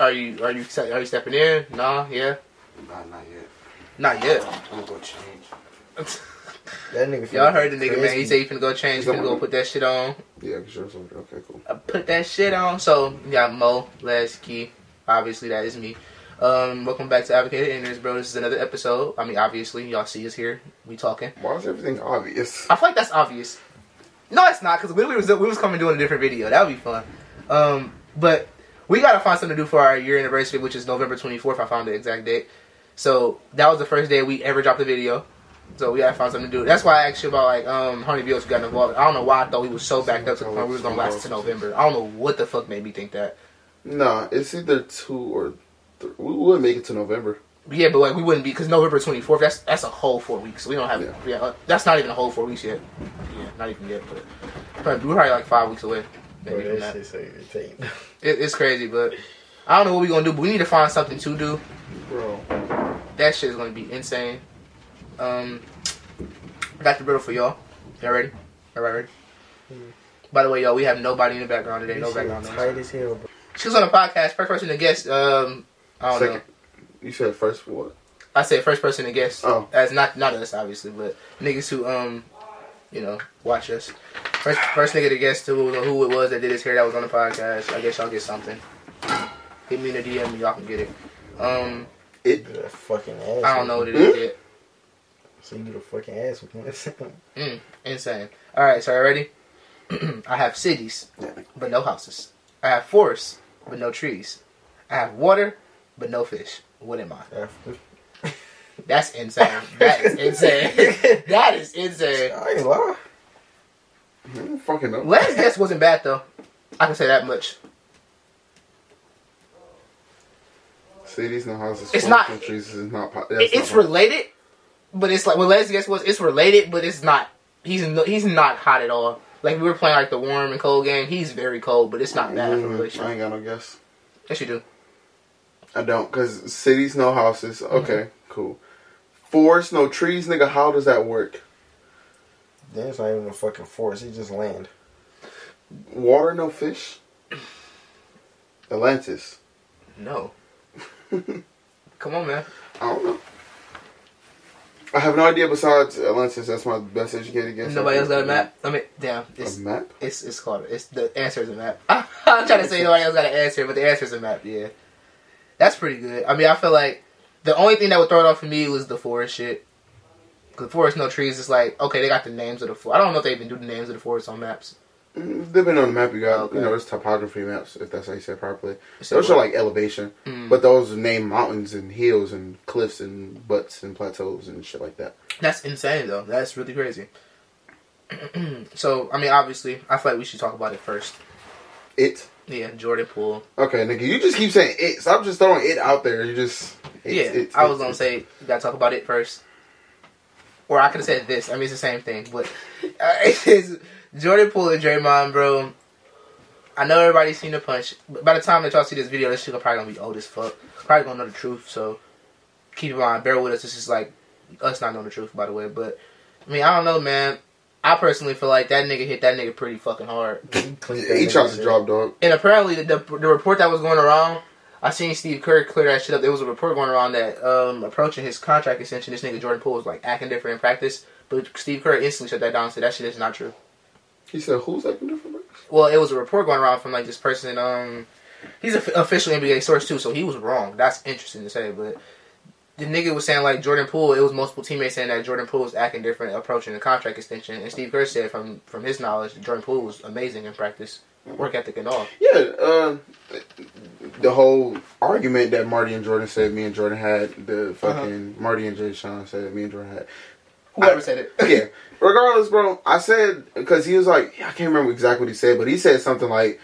Are you are you are you stepping in? Nah, yeah, Nah, not yet. not yet. I'm gonna go change. That nigga. Y'all heard the nigga man. He crispy. said he finna go change. He finna go put that shit on. Yeah, for sure. so- Okay, cool. I put that shit on. So we got Mo, Les, Key. Obviously that is me. Um, welcome back to Advocated Ignorance, bro. This is another episode. I mean, obviously y'all see us here. We talking. Why is everything obvious? I feel like that's obvious. No, it's not because we, we was we was coming doing a different video. That would be fun. Um, but we gotta find something to do for our year anniversary, which is November twenty fourth. I found the exact date. So that was the first day we ever dropped the video. So we gotta find something to do. That's why I asked you about like um videos we got involved. I don't know why I thought we was so backed up to the point we was gonna last to November. I don't know what the fuck made me think that. Nah, it's either two or th- we wouldn't make it to November. Yeah, but like we wouldn't be because November twenty fourth. That's that's a whole four weeks. So we don't have Yeah. yeah. uh, that's not even a whole four weeks yet. Yeah, not even yet. But, but we're probably like five weeks away. Bro, Maybe from that that. so. It, it's crazy, but I don't know what we're gonna do. But we need to find something to do. Bro. That shit is gonna be insane. Um, I got the riddle for y'all. Y'all ready? All right, ready? Mhm. By the way, y'all, we have nobody in the background today. No background tight as hell, bro. She was on the podcast. First person to guess. Um, I don't Second. know. You said first what? I said first person to guess. Oh. As not not us obviously, but niggas who um, you know, watch us. First first nigga to guess who, who it was that did his hair that was on the podcast. I guess y'all get something. Hit me in the DM and y'all can get it. Um, It. That fucking ass. I don't know what it Hmm? yet. So you get a fucking ass with me. Mm, insane. All right, so you ready? I have cities, but no houses. I have forests, but no trees. I have water, but no fish. What am I? That's insane. That is insane. that is insane. I ain't don't fucking know. Last guess wasn't bad though. I can say that much. Cities, no houses. It's not- no trees. Is not. po- It- That's it's not related, but it's like what last guess was. It's related, but it's not. He's no, he's not hot at all. Like we were playing like the warm and cold game. He's very cold, but it's not bad for a Mm, I ain't got no guess. Yes, you do. I don't, cause cities, no houses. Mm-hmm. Okay, cool. Forests, no trees, nigga. How does that work? Then it's not even a fucking forest. It's just land. Water, no fish. Atlantis. No. Come on, man. I don't know. I have no idea. Besides Atlantis, that's my best educated guess. Nobody else got a map. I mean, damn. A It's map? it's it's called. It's the answer is a map. I'm trying to say nobody else got an answer, but the answer is a map. Yeah, that's pretty good. I mean, I feel like the only thing that would throw it off for me was the forest shit. Cause forest no trees. It's like okay, they got the names of the forest. I don't know if they even do the names of the forest on maps. They've been on the map you got, Okay. you know, there's topography maps, if that's how you say it properly. It's Those show like elevation, Mm. but those name mountains and hills and cliffs and butts and plateaus and shit like that. That's insane though. That's really crazy. so I mean, obviously, I feel like we should talk about it first. It. Yeah, Jordan Poole. Okay, nigga, you just keep saying it. Stop just throwing it out there. You just. It's, yeah, it's, I was it's, gonna say you gotta talk about it first, or I could have said this. I mean, it's the same thing, but uh, it's Jordan Poole and Draymond, bro. I know everybody's seen the punch, but by the time that y'all see this video, this shit probably gonna be old as fuck. Probably gonna know the truth, so keep in mind, bear with us. This is like us not knowing the truth, by the way. But I mean, I don't know, man. I personally feel like that nigga hit that nigga pretty fucking hard. He tried to drop dog. And apparently, the, the the report that was going around, I seen Steve Kerr clear that shit up. There was a report going around that um, approaching his contract extension, this nigga Jordan Poole was like acting different in practice. But Steve Kerr instantly shut that down and said that shit is not true. He said, "Who's acting different?" Well, it was a report going around from like this person. Um, he's a official NBA source too, so he was wrong. That's interesting to say, but. The nigga was saying like Jordan Poole. It was multiple teammates saying that Jordan Poole was acting different, approaching the contract extension. And Steve Kerr said from from his knowledge, Jordan Poole was amazing in practice, work ethic and all. Yeah, uh, the whole argument that Marty and Jordan said me and Jordan had, the fucking Marty and Jay Sean said me and Jordan had. Whoever said it. yeah. Regardless, bro, I said because he was like, I can't remember exactly what he said, but he said something like,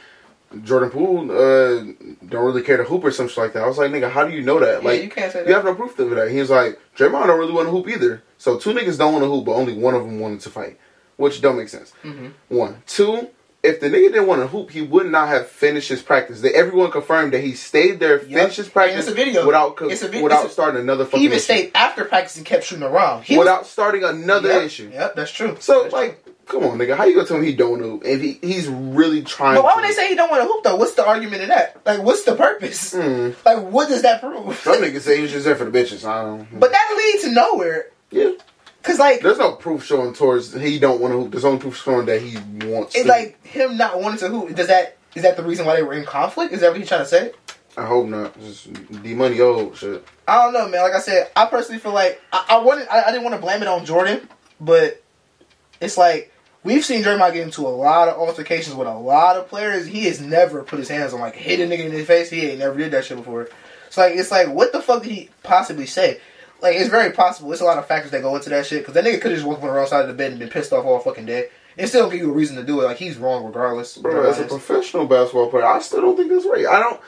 Jordan Poole uh, don't really care to hoop or something like that. I was like, nigga, how do you know that? Yeah, like, you can't say that. you have no proof of that. He was like, Draymond don't really want to hoop either. So two niggas don't want to hoop, but only one of them wanted to fight, which don't make sense. Mhm. One, two. If the nigga didn't want to hoop, he would not have finished his practice. They, everyone confirmed that he stayed there, finished his practice it's a video. without co- It's a vi- without it's a- starting another fucking He even issue. stayed after practice and kept shooting around. He was- without starting another Yep, issue. Yep, that's true. So That's like, Come on, nigga. How you gonna tell him he don't know? If he he's really trying. But why to, would they say he don't want to hoop though? What's the argument in that? Like, what's the purpose? Mm. Like, what does that prove? Some niggas say he was just there for the bitches. I don't. But that leads to nowhere. yeah, Cause like, there's no proof showing towards he don't want to hoop. There's only proof showing that he wants. it's to. like him not wanting to hoop. Does that is that the reason why they were in conflict? Is that what he's trying to say? I hope not. Just the money old shit. I don't know, man. Like I said, I personally feel like I, I wanted. I, I didn't want to blame it on Jordan, but it's like we've seen Draymond get into a lot of altercations with a lot of players. He has never put his hands on like hit a nigga in his face. He ain't never did that shit before. So like, it's like, what the fuck did he possibly say? Like, it's very possible. It's a lot of factors that go into that shit. Because that nigga could have just walked on the wrong side of the bed and been pissed off all fucking day. It still don't give you a reason to do it. Like, he's wrong regardless. Bro, as a professional basketball player, I still don't think that's right. I don't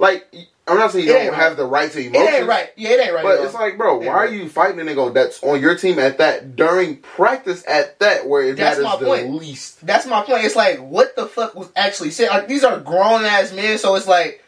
like. I'm not saying you It don't have the right to it emotions. ain't right. Yeah, it ain't right. But it's like, bro, It why ain't are you fighting a nigga that's on your team at that during practice at that where it That's matters my the point. least? That's my point. It's like, what the fuck was actually said? Like, these are grown ass men, so it's like,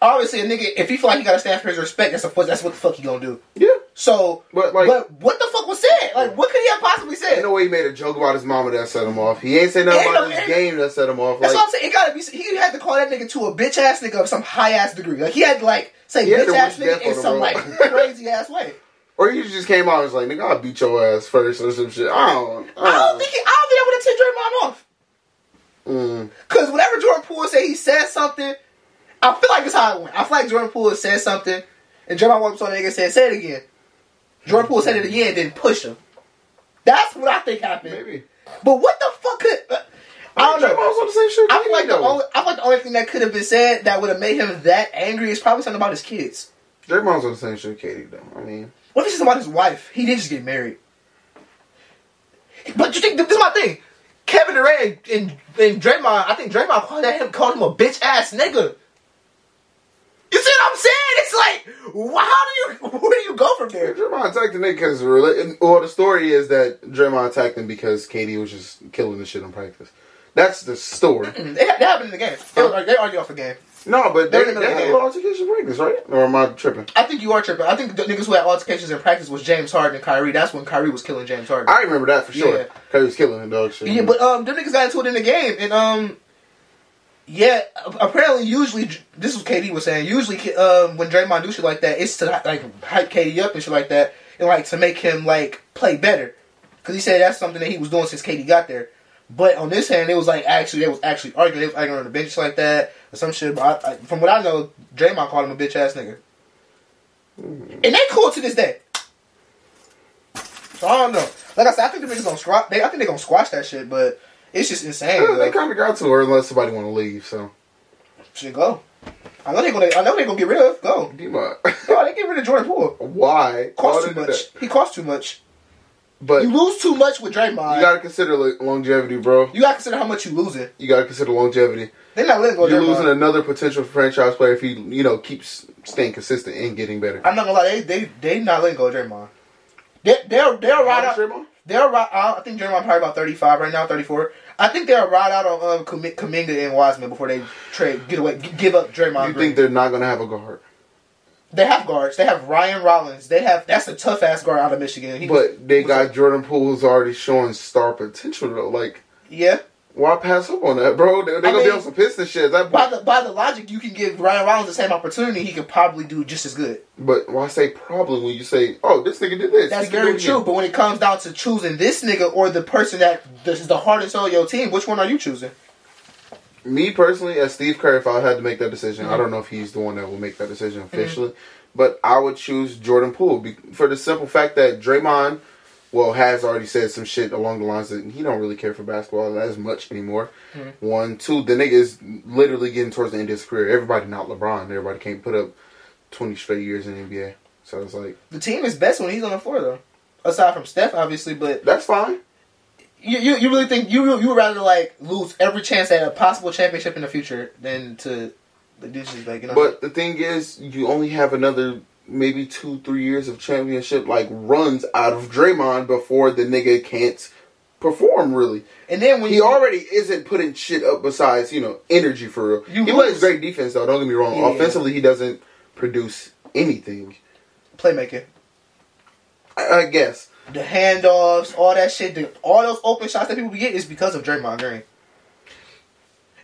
obviously, a nigga, if he feel like he gotta stand for his respect, that's, a, that's what the fuck he gonna do. Yeah, So, but like, but what the fuck was said? Like, what could he have possibly said? ain't no way he made a joke about his mama that set him off. He ain't say nothing Ain't about no- his game that set him off. That's Like, what I'm saying. It gotta be. He had to call that nigga to a bitch ass nigga of some high ass degree. Like he had to like say He had to bitch ass nigga in some like crazy ass way. or he just came out and was like, nigga, I'll beat your ass first or some shit. I don't. I I don't don't, think. He, I don't think that would have tipped Draymond off. Mm. Cause whenever Jordan Poole said he said something, I feel like it's how it went. I feel like Jordan Poole said something, and Draymond walked up to the nigga and said, "Say it again." Jordan Poole said it again, then pushed him. That's what I think happened. Maybe. But what the fuck could? Uh, I don't know. Draymond's on the same shit. I feel like the only, I feel like the only thing that could have been said that would have made him that angry is probably something about his kids. Draymond's on the same shit, KD. Though. I mean, What if it's just about his wife? He did just get married. But you think this is my thing? Kevin Durant and, and Draymond, I think Draymond called him called him a bitch ass nigga. You see what I'm saying? It's like, how do you where do you go from there? Draymond attacked the nigga because well, the story is that Draymond attacked him because KD was just killing the shit on practice. That's the story. They, they happened in the game. They, was- they argue off the game. No, but they, the they had a game. altercation in practice, right? Or am I tripping? I think you are tripping. I think the niggas who had altercations in practice was James Harden and Kyrie. That's when Kyrie was killing James Harden. I remember that for sure. Yeah. He was killing him, dog. Shit. Yeah, but um, them niggas got into it in the game, and um, yeah, apparently, usually this is what KD was saying. Usually, um, when Draymond do shit like that, it's to like hype KD up and shit like that, and like to make him like play better, because he said that's something that he was doing since KD got there. But on this hand, it was like actually they was actually arguing, they was arguing on the bench like that or some shit. But I, I, from what I know, Draymond called him a bitch ass nigga, and they cool to this day. So I don't know. Like I said, I think the niggas gonna squash. They, I think they gonna squash that shit, but it's just insane. Yeah, they kind of got to her unless somebody want to leave. So, Should go. I know they're gonna. I know they gonna get rid of. Go. Dima, No, they get rid of Jordan Poole. why? Cost Why too much. He costs too much. But You you, lose too much with Draymond. You got to consider longevity, bro. You gotta consider how much you losing. You got to consider longevity. They're not letting go. You're Draymond. losing another potential franchise player if he, you know, keeps staying consistent and getting better. I'm not gonna lie. They they they not letting go of Draymond. They they'll they'll ride out. Draymond? They'll ride. I think Draymond probably about 35 right now, 34. I think they'll ride out on um, Kuminga and Wiseman before they trade get away give up Draymond. You Green. think they're not going to have a guard? They have guards. They have Ryan Rollins. They have that's a tough ass guard out of Michigan. He was- But they got Jordan Poole who's already showing star potential though. Like, yeah. Why pass up on that, bro? They're, they're gonna be on some Piston shit. That By the by the logic, you can give Ryan Rollins the same opportunity. He could probably do just as good. But why say problem when you say, "Oh, this nigga did this"? That's He can do very true. again. But when it comes down to choosing this nigga or the person that this is the hardest on your team, which one are you choosing? Me personally, as Steve Kerr, if I had to make that decision, Mm-hmm. I don't know if he's the one that will make that decision officially, but I would choose Jordan Poole for the simple fact that Draymond, well, has already said some shit along the lines that he don't really care for basketball as much anymore. Mm-hmm. One, two, the nigga is literally getting towards the end of his career. Everybody not LeBron. Everybody can't put up twenty straight years in the NBA. So it's like The team is best when he's on the floor, though. Aside from Steph, obviously, but that's fine. you you, you really think you you would rather like lose every chance at a possible championship in the future than to like, like you know. But the thing is, you only have another maybe two, three years of championship like runs out of Draymond before the nigga can't perform really. and then when He you, already isn't putting shit up besides, you know, energy for real. He plays great defense though, don't get me wrong. Yeah. Offensively he doesn't produce anything. playmaking. I, I guess. the handoffs, all that shit, the, all those open shots that people be getting is because of Draymond Green.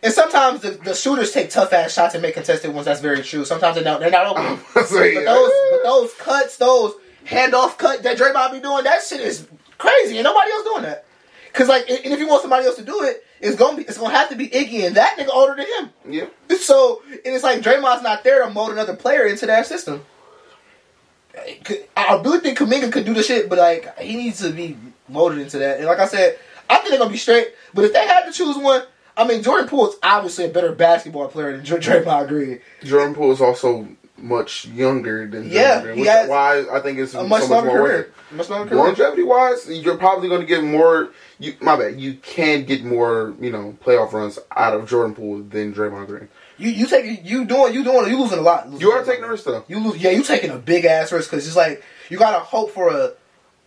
And sometimes the, the shooters take tough ass shots and make contested ones. That's very true. Sometimes they're not, they're not open. Say, But those, but those cuts, those handoff cut that Draymond be doing, that shit is crazy, and nobody else doing that. Cause like, and if you want somebody else to do it, it's gonna be, it's gonna have to be Iggy, and that nigga older than him. yeah. So, and it's like Draymond's not there to mold another player into that system. I really think Kuminga could do the shit, but like he needs to be molded into that. And like I said, I think they're gonna be straight. But if they had to choose one, I mean, Jordan Poole is obviously a better basketball player than Dr- Draymond Green. Jordan Poole is also much younger than Yeah, Draymond Green, which has why I think it's A so much much longer career. it. Much longer career. Longevity wise, you're probably going to get more. You, my bad. You can get more, you know, playoff runs out of Jordan Poole than Draymond Green. You you take you doing you doing you losing a lot. You are taking a risk though. You lose, yeah. You taking a big ass risk because it's like you gotta hope for a.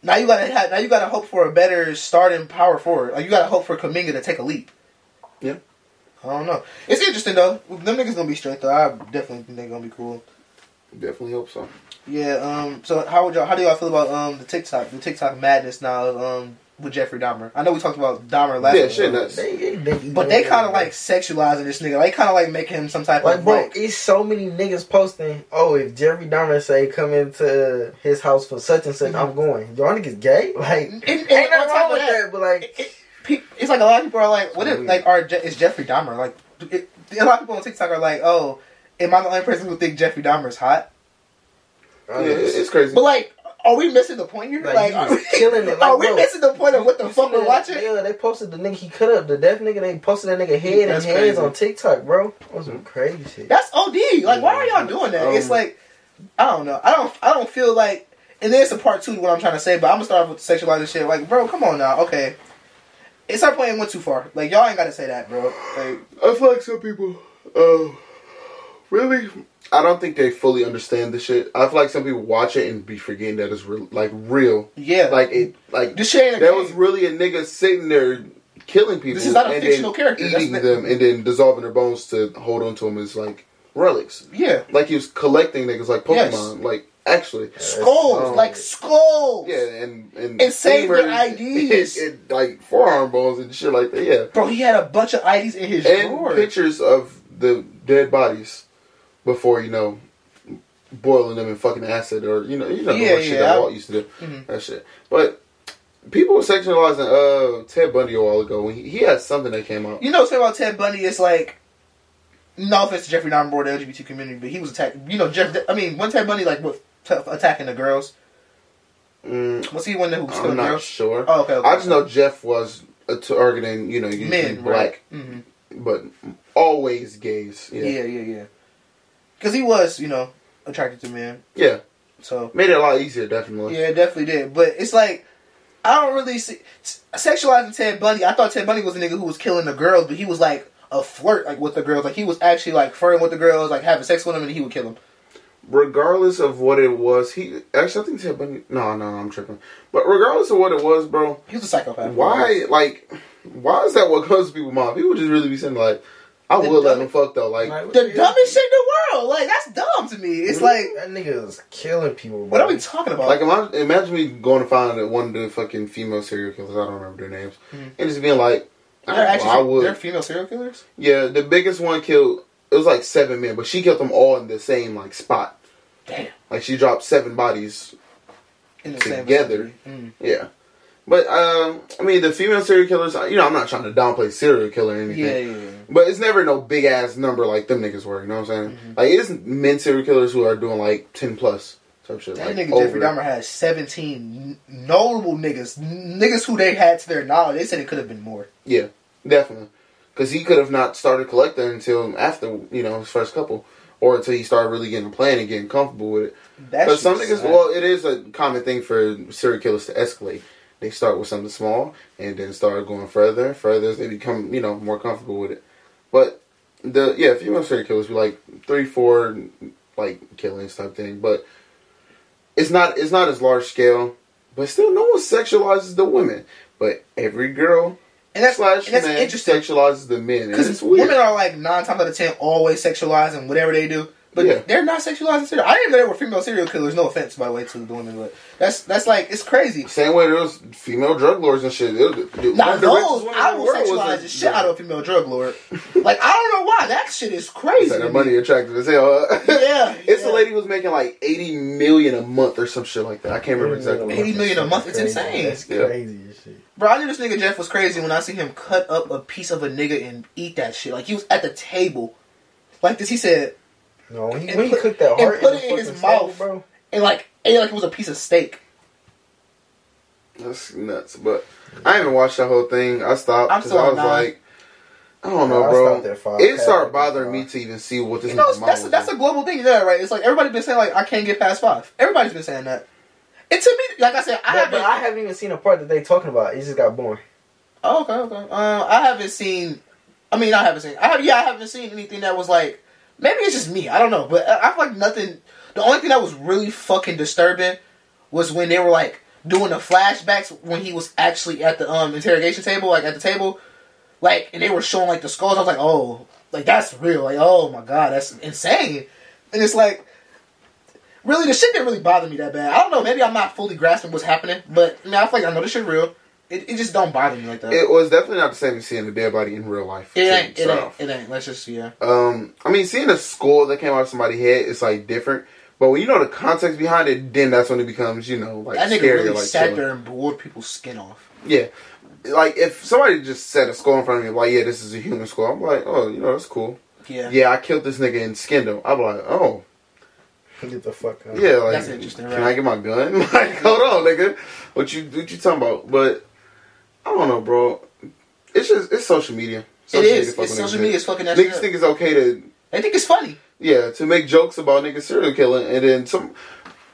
Now you gotta have, now you gotta hope for a better starting power forward. Like you gotta hope for Kuminga to take a leap. Yeah. I don't know. It's interesting though. Them niggas gonna be straight though. I definitely think they're gonna be cool. Definitely hope so. Yeah. Um. So how would y'all? How do y'all feel about um the TikTok the TikTok madness now um with Jeffrey Dahmer? I know we talked about Dahmer last. Yeah, week, shit but- nuts. They, they, But they kind of like sexualizing this nigga. Like kind of like making him some type Like, of bro, like. it's so many niggas posting. Oh, if Jeffrey Dahmer say come into his house for such and such, I'm going. Y'all niggas gay? Like, And, and ain't nothing wrong with that, that. But like, it- it- pe- it's like a lot of people are like, what if like are Je- is Jeffrey Dahmer like? It, a lot of people on TikTok are like, oh, am I the only person who think Jeffrey Dahmer is hot? Yeah, it- it's crazy. But like, are we missing the point here? Like, like are we, killing it. Like, are we bro, missing the point of what the fuck we're watching? Yeah, they posted the nigga he cut up. The deaf nigga, they posted that nigga head That's and hands on TikTok, bro. That was some crazy shit. That's OD. Like, why are y'all doing that? it's Um, like, I don't know. I don't. I don't feel like. And there's a part two to what I'm trying to say, but I'm gonna start off with the sexualizing shit. Like, bro, come on now. Okay, it's our playing went too far. Like, y'all ain't gotta say that, bro. Like, I feel like some people, uh, really, I don't think they fully understand the shit. I feel like some people watch it and be forgetting that it's real, like real. yeah, Like it, like this shit ain't a there game. was really a nigga sitting there killing people. This is not a and fictional character. That's eating the- them and then dissolving their bones to hold on to them as like relics. yeah. Like he was collecting niggas like Yes. Pokemon. Like actually, Skulls, Um, like skulls. yeah, and and And save their IDs. and, and, like forearm bones and shit like that. Yeah, Bro, he had a bunch of IDs in his and drawer. pictures of the dead bodies before you know boiling them in fucking acid or you know you know the Yeah, shit yeah, that I- Walt used to do Mhm. that shit. But people were sexualizing uh Ted Bundy a while ago when he, he had something that came out. You know what's about Ted Bundy? It's like, no offense to Jeffrey Dahmer or the LGBT community, but he was attacked. You know, Jeff. I mean, when Ted Bundy like with t- attacking the girls, Mm, was he one who was I'm not girls? sure. Oh, okay, okay. I just know Jeff was targeting you know usually men, black, right? hmm but always gays. Yeah, Yeah. yeah, yeah. Because he was, you know, attracted to men. yeah, So made it a lot easier definitely. yeah, it definitely did. But it's like. I don't really see sexualizing Ted Bundy. I thought Ted Bundy was a nigga who was killing the girls, but he was like a flirt like with the girls. Like he was actually like flirting with the girls, like having sex with them, and he would kill them. Regardless of what it was, he actually I think Ted Bundy. No, no, I'm tripping. But regardless of what it was, bro, He was a psychopath. why like why is that what comes to people's mind? People just really be saying like, I The would let dumb- them fuck though. Like, Like, The the- dumbest shit in the world. Like that's dumb to me. It's like, that nigga is killing people. Bro. what are we talking about? like imagine, imagine me going to find one of the fucking female serial killers. I don't remember their names, Mhm. and just being like, they're well, actually I would. they're female serial killers. Yeah, the biggest one killed. It was like seven men, but she killed them all in the same like spot. Damn. Like she dropped seven bodies. In the same Together. vicinity. Yeah, but um, I mean the female serial killers. You know, I'm not trying to downplay serial killer or Mm. anything. Yeah, yeah, yeah. But it's never no big ass number like them niggas were. You know what I'm saying? Mhm. Like it isn't men serial killers who are doing like ten plus type shit. That like, nigga over. Jeffrey Dahmer had 17 n- notable niggas. N- Niggas who they had to their knowledge. They said it could have been more. Yeah, definitely. Because he could have not started collecting until after you know his first couple, or until he started really getting a plan and getting comfortable with it. That Because some shit's niggas, well, it is a common thing for serial killers to escalate. They start with something small and then start going further and further as they become, you know, more comfortable with it. But the yeah, female serial killers be like three, four, like killings type thing. But it's not it's not as large scale. But still, no one sexualizes the women. But every girl and that's, slash and that's man interesting. sexualizes the men. Because women are like nine times out of ten always sexualizing whatever they do. But Yeah. they're not sexualizing serial. I didn't know they were female serial killers. No offense, by the way, to doing it, but that's that's like it's crazy. Same way there was female drug lords and shit. It was- Now of the richest those, I will sexualize the shit out of a female drug lord. like I don't know why that shit is crazy. Said to that me. money attractive as hell. huh? Yeah, it's yeah. a lady who was making like eighty million a month or some shit like that. I can't remember exactly. 80 million a month, it's insane. That's Yeah. crazy as shit. Bro, I knew this nigga Jeff was crazy when I see him cut up a piece of a nigga and eat that shit. Like he was at the table, like this. He said, No, when he, And when he put- cooked that and put in, it in his fucking steak, mouth. bro. and like ate it like it was a piece of steak. That's nuts. But I haven't watched that whole thing. I stopped I'm because I was nine. like, I don't know, bro. stopped at five. It started bothering me to even see what this You know, that's was that's a global thing, yeah, right? It's like everybody's been saying like I can't get past five. Everybody's been saying that. And to me, like I said, I But, haven't. but I haven't even seen a part that they talking about. It just got boring. Oh, okay, okay. Uh, I haven't seen. I mean, I haven't seen. I have, yeah, I haven't seen anything that was like. Maybe it's just me. I don't know, but I, I feel like nothing. The only thing that was really fucking disturbing was when they were like doing the flashbacks when he was actually at the um interrogation table, like at the table, like, and they were showing like the skulls. I was like, oh, like that's real. Like, oh my god, that's insane. And it's like. Really, the shit didn't really bother me that bad. I don't know. Maybe I'm not fully grasping what's happening, but I, mean, I feel like I know this shit real. It, it just don't bother me like that. It was definitely not the same as seeing a dead body in real life. It ain't. It ain't. It ain't. Let's just yeah. Um, I mean, seeing a skull that came out of somebody's head is like different. But when you know the context behind it, then that's when it becomes, you know, like that nigga scary. really like sat chilling. there and bored people's skin off. Yeah. Like if somebody just set a skull in front of me, like, yeah, this is a human skull. I'm like, oh, you know, that's cool. Yeah. Yeah, I killed this nigga and skinned him. I'm like, oh, Get the fuck out. yeah, like, That's interesting, Can right? I get my gun? like, hold on, nigga. What you what you talking about? But I don't know, bro. It's just it's social media. It Social is. fucking It's social media is fucking that Niggas shit. think it's okay to They think it's funny. yeah to make jokes about niggas serial killing, and then some.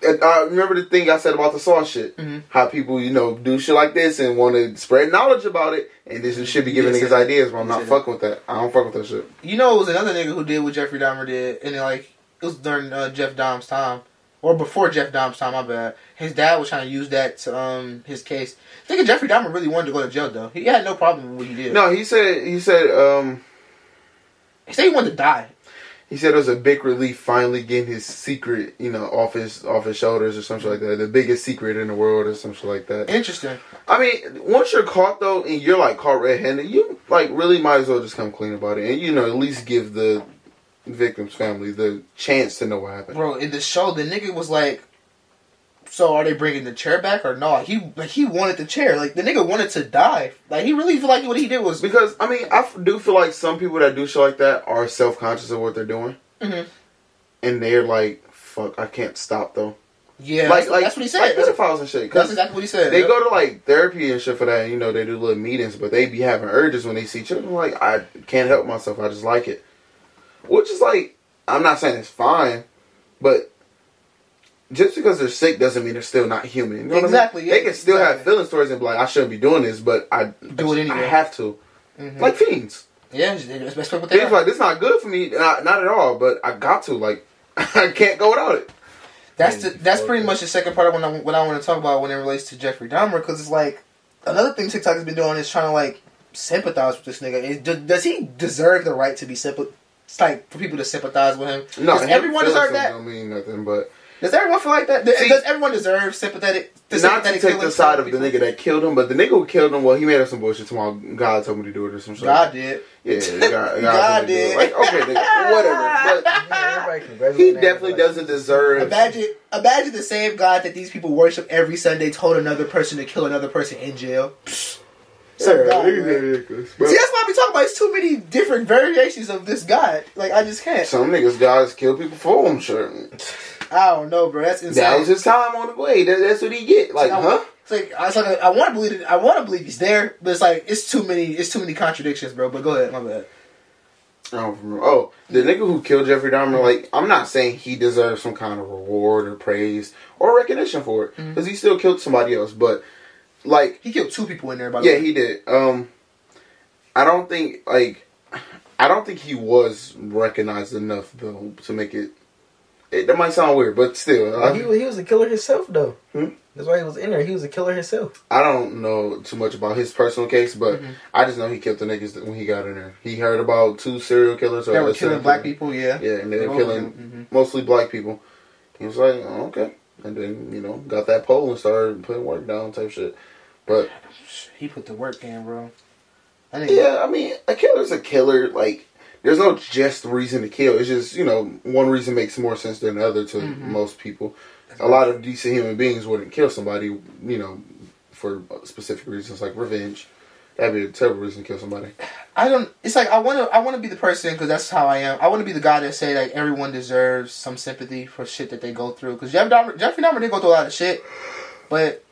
And I remember the thing I said about the saw shit. Mhm. How people, you know, do shit like this and want to spread knowledge about it, and this should be You giving did niggas ideas. But I'm not fucking with that. I don't fuck with that shit. You know, it was another nigga who did what Jeffrey Dahmer did, and then, like it was during uh, Jeff Dom's time, or before Jeff Dom's time. My bad. His dad was trying to use that to um his case. I think Jeffrey Dahmer really wanted to go to jail though. He had no problem with what he did. No, he said he said um he said he wanted to die. he said it was a big relief finally getting his secret, you know, off his off his shoulders or something like that. The biggest secret in the world or something like that. Interesting. I mean, once you're caught though, and you're like caught red-handed, you like really might as well just come clean about it, and you know at least give the victim's family the chance to know what happened. Bro, in the show, the nigga was like, "So are they bringing the chair back or not?" He like he wanted the chair. Like the nigga wanted to die. Like he really feel like what he did was Because I mean, I do feel like some people that do shit like that are self-conscious of what they're doing, Mhm. and they're like, "Fuck, I can't stop though." yeah. like, that's, like that's what he said. Like that's, pedophiles and shit. that's exactly what he said. they yeah. go to like therapy and shit for that. And, you know, they do little meetings, but they be having urges when they see children. Like, I can't help myself. I just like it. Which is like, I'm not saying it's fine, but just because they're sick doesn't mean they're still not human. You know Exactly, I mean? yeah, they can still have feelings feeling stories and be like, I shouldn't be doing this, but I Do it anyway. I have to. Mhm. Like fiends. yeah, that's that's what they Fiends are. like this not good for me, not, not at all. But I got to. Like, I can't go without it. That's the, that's pretty much the second part of what I, what I want to talk about when it relates to Jeffrey Dahmer because it's like another thing TikTok has been doing is trying to like sympathize with this nigga. Is, do, does he deserve the right to be sympath? It's like for people to sympathize with him. No, does everyone deserve that? Don't mean nothing, but. Does everyone feel like that? Does, See- does everyone deserve sympathetic? the not to sympathetic take the side from of the nigga that killed him, but the nigga who killed him, well, he made up some bullshit tomorrow. God told me to do it or some shit. God did. Yeah, God, God, God told me to do it. did. Like, okay, nigga, whatever. But Yeah, he definitely Like, doesn't deserve. Imagine, imagine the same God that these people worship every Sunday told another person to kill another person in jail. Psh. Yeah, God, man. ridiculous. See, that's why we talking about. It's too many different variations of this God. Like I just can't. some niggas guys kill people for him, sure. I don't know, bro. That's insane. That was his time on the way. That, that's what he get. Like, huh? It's like it's like I want to believe it. I want to believe he's there, but it's like it's too many. It's too many contradictions, bro. But go ahead, my bad. I. Oh, the nigga who killed Jeffrey Dahmer, like, I'm not saying he deserves some kind of reward or praise or recognition for it, mm-hmm. because he still killed somebody else. But, like, He killed two people in there. By the Yeah, way. he did. Um, I don't think like I don't think he was recognized enough though to make it. it that might sound weird, but still, Like, uh, he, was- he was a killer himself though. Hmm? That's why he was in there. He was a killer himself. I don't know too much about his personal case, but Mhm. I just know he killed the niggas when he got in there. He heard about two serial killers. Or They were killing black killer. people, yeah. Yeah, and they were killing them, mostly black people. He was like, oh, okay. And then, you know, got that pole and started putting work down type shit. But. He put the work in, bro. I yeah, I mean, a killer's a killer. Like, there's no just reason to kill. It's just, you know, one reason makes more sense than the other to Mhm. most people. A lot of decent human beings wouldn't kill somebody, you know, for specific reasons like revenge. That'd be a terrible reason to kill somebody. I don't. It's like I want to. I want to be the person because that's how I am. I want to be the guy that say like everyone deserves some sympathy for shit that they go through. Because Jeff Dahmer, Jeffrey Dahmer did go through a lot of shit, but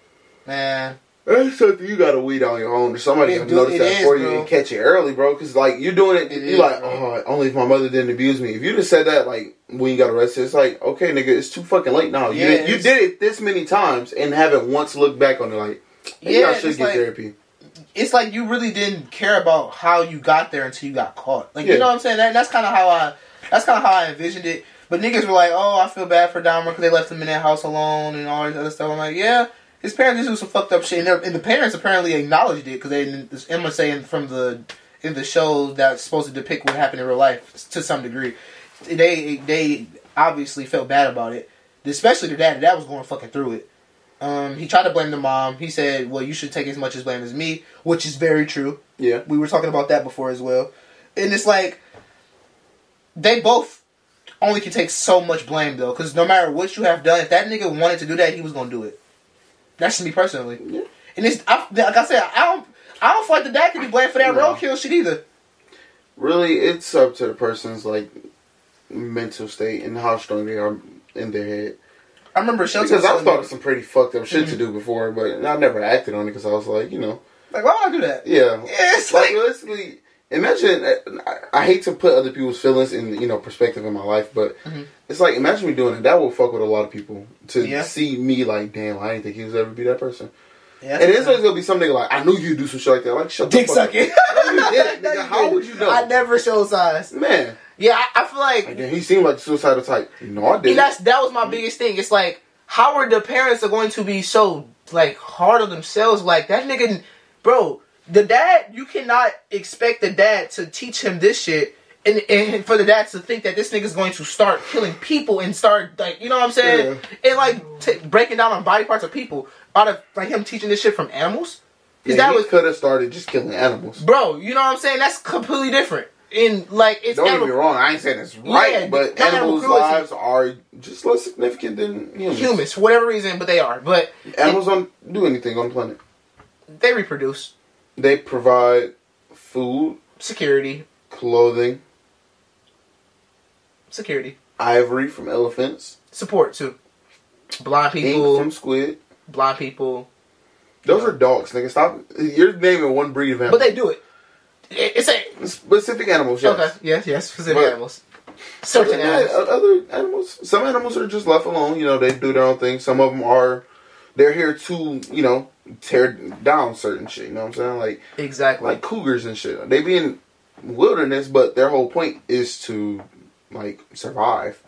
man, That's something you gotta weed on your own. Somebody do- notice that is, for you bro. and catch it early, bro. Because like you're doing it, It you're is, like, bro. oh, only if my mother didn't abuse me. If you just said that like when you got arrested, it's like, okay, nigga, it's too fucking late now. You Yeah, did, you did it this many times and haven't once looked back on it. Like, Yeah, I should get like- therapy. it's like you really didn't care about how you got there until you got caught. Like Yeah. you know what I'm saying? That, that's kind of how I. That's kind of how I envisioned it. But niggas were like, "Oh, I feel bad for Dahmer because they left him in that house alone and all this other stuff." I'm like, "Yeah, his parents did do some fucked up shit, and, and the parents apparently acknowledged it because they this Emma saying from the in the shows that's supposed to depict what happened in real life to some degree. They they obviously felt bad about it, especially the dad. The dad was going fucking through it. Um, he tried to blame the mom. He said, "Well, you should take as much as blame as me," which is very true. Yeah, We were talking about that before as well. And it's like they both only can take so much blame though, because no matter what you have done, if that nigga wanted to do that, he was gonna do it. That's just me personally. Yeah. And it's I, like I said, I don't I don't feel like the dad can be blamed for that No. roadkill shit either. really, it's up to the person's like mental state and how strong they are in their head. I remember Shelton Because I've telling thought of some pretty fucked up shit to Mhm. do before, but I never acted on it because I was like, you know, like, why would I do that? yeah, Yeah, it's like like, realistically, imagine. I, I hate to put other people's feelings in you know perspective in my life, but Mhm. it's like imagine me doing it. That will fuck with a lot of people to Yeah. see me like, damn, I didn't think he was ever be that person. yeah, And it's always gonna be something like, I knew you'd do some shit like that. Like, shut dick the fuck sucking. No, you didn't, No, nigga. you How would you know? I never show signs. Man, Yeah, I, I feel like like, he seemed like suicidal type. No, I didn't. that's that was my biggest thing. It's like how are the parents are going to be so like hard on themselves? Like that nigga, bro. The dad, you cannot expect the dad to teach him this shit, and, and for the dad to think that this nigga's going to start killing people and start like you know what I'm saying, and like t- breaking down on body parts of people out of like him teaching this shit from animals. Because Yeah, that he was, could have started just killing animals. bro. You know what I'm saying? That's completely different. and like it's Don't get animal- me wrong, I ain't saying it's right, Yeah, but animals' animal lives are just less significant than humans. humans for whatever reason, but they are. But Animals don't do anything on the planet. they reproduce. They provide food, security, clothing, security, ivory from elephants, support too. Blind ink people, from squid. blind people, Those are dogs, nigga. Stop. You're naming one breed of but they do it. It- It's a Specific animals, yes. okay, yes, yes, specific But- animals, certain animals. Other animals. Some animals are just left alone. You know, they do their own thing. Some of them are. They're here to, you know, tear down certain shit. You know what I'm saying? Like, Exactly. like cougars and shit. They be in wilderness, but their whole point is to, like, survive.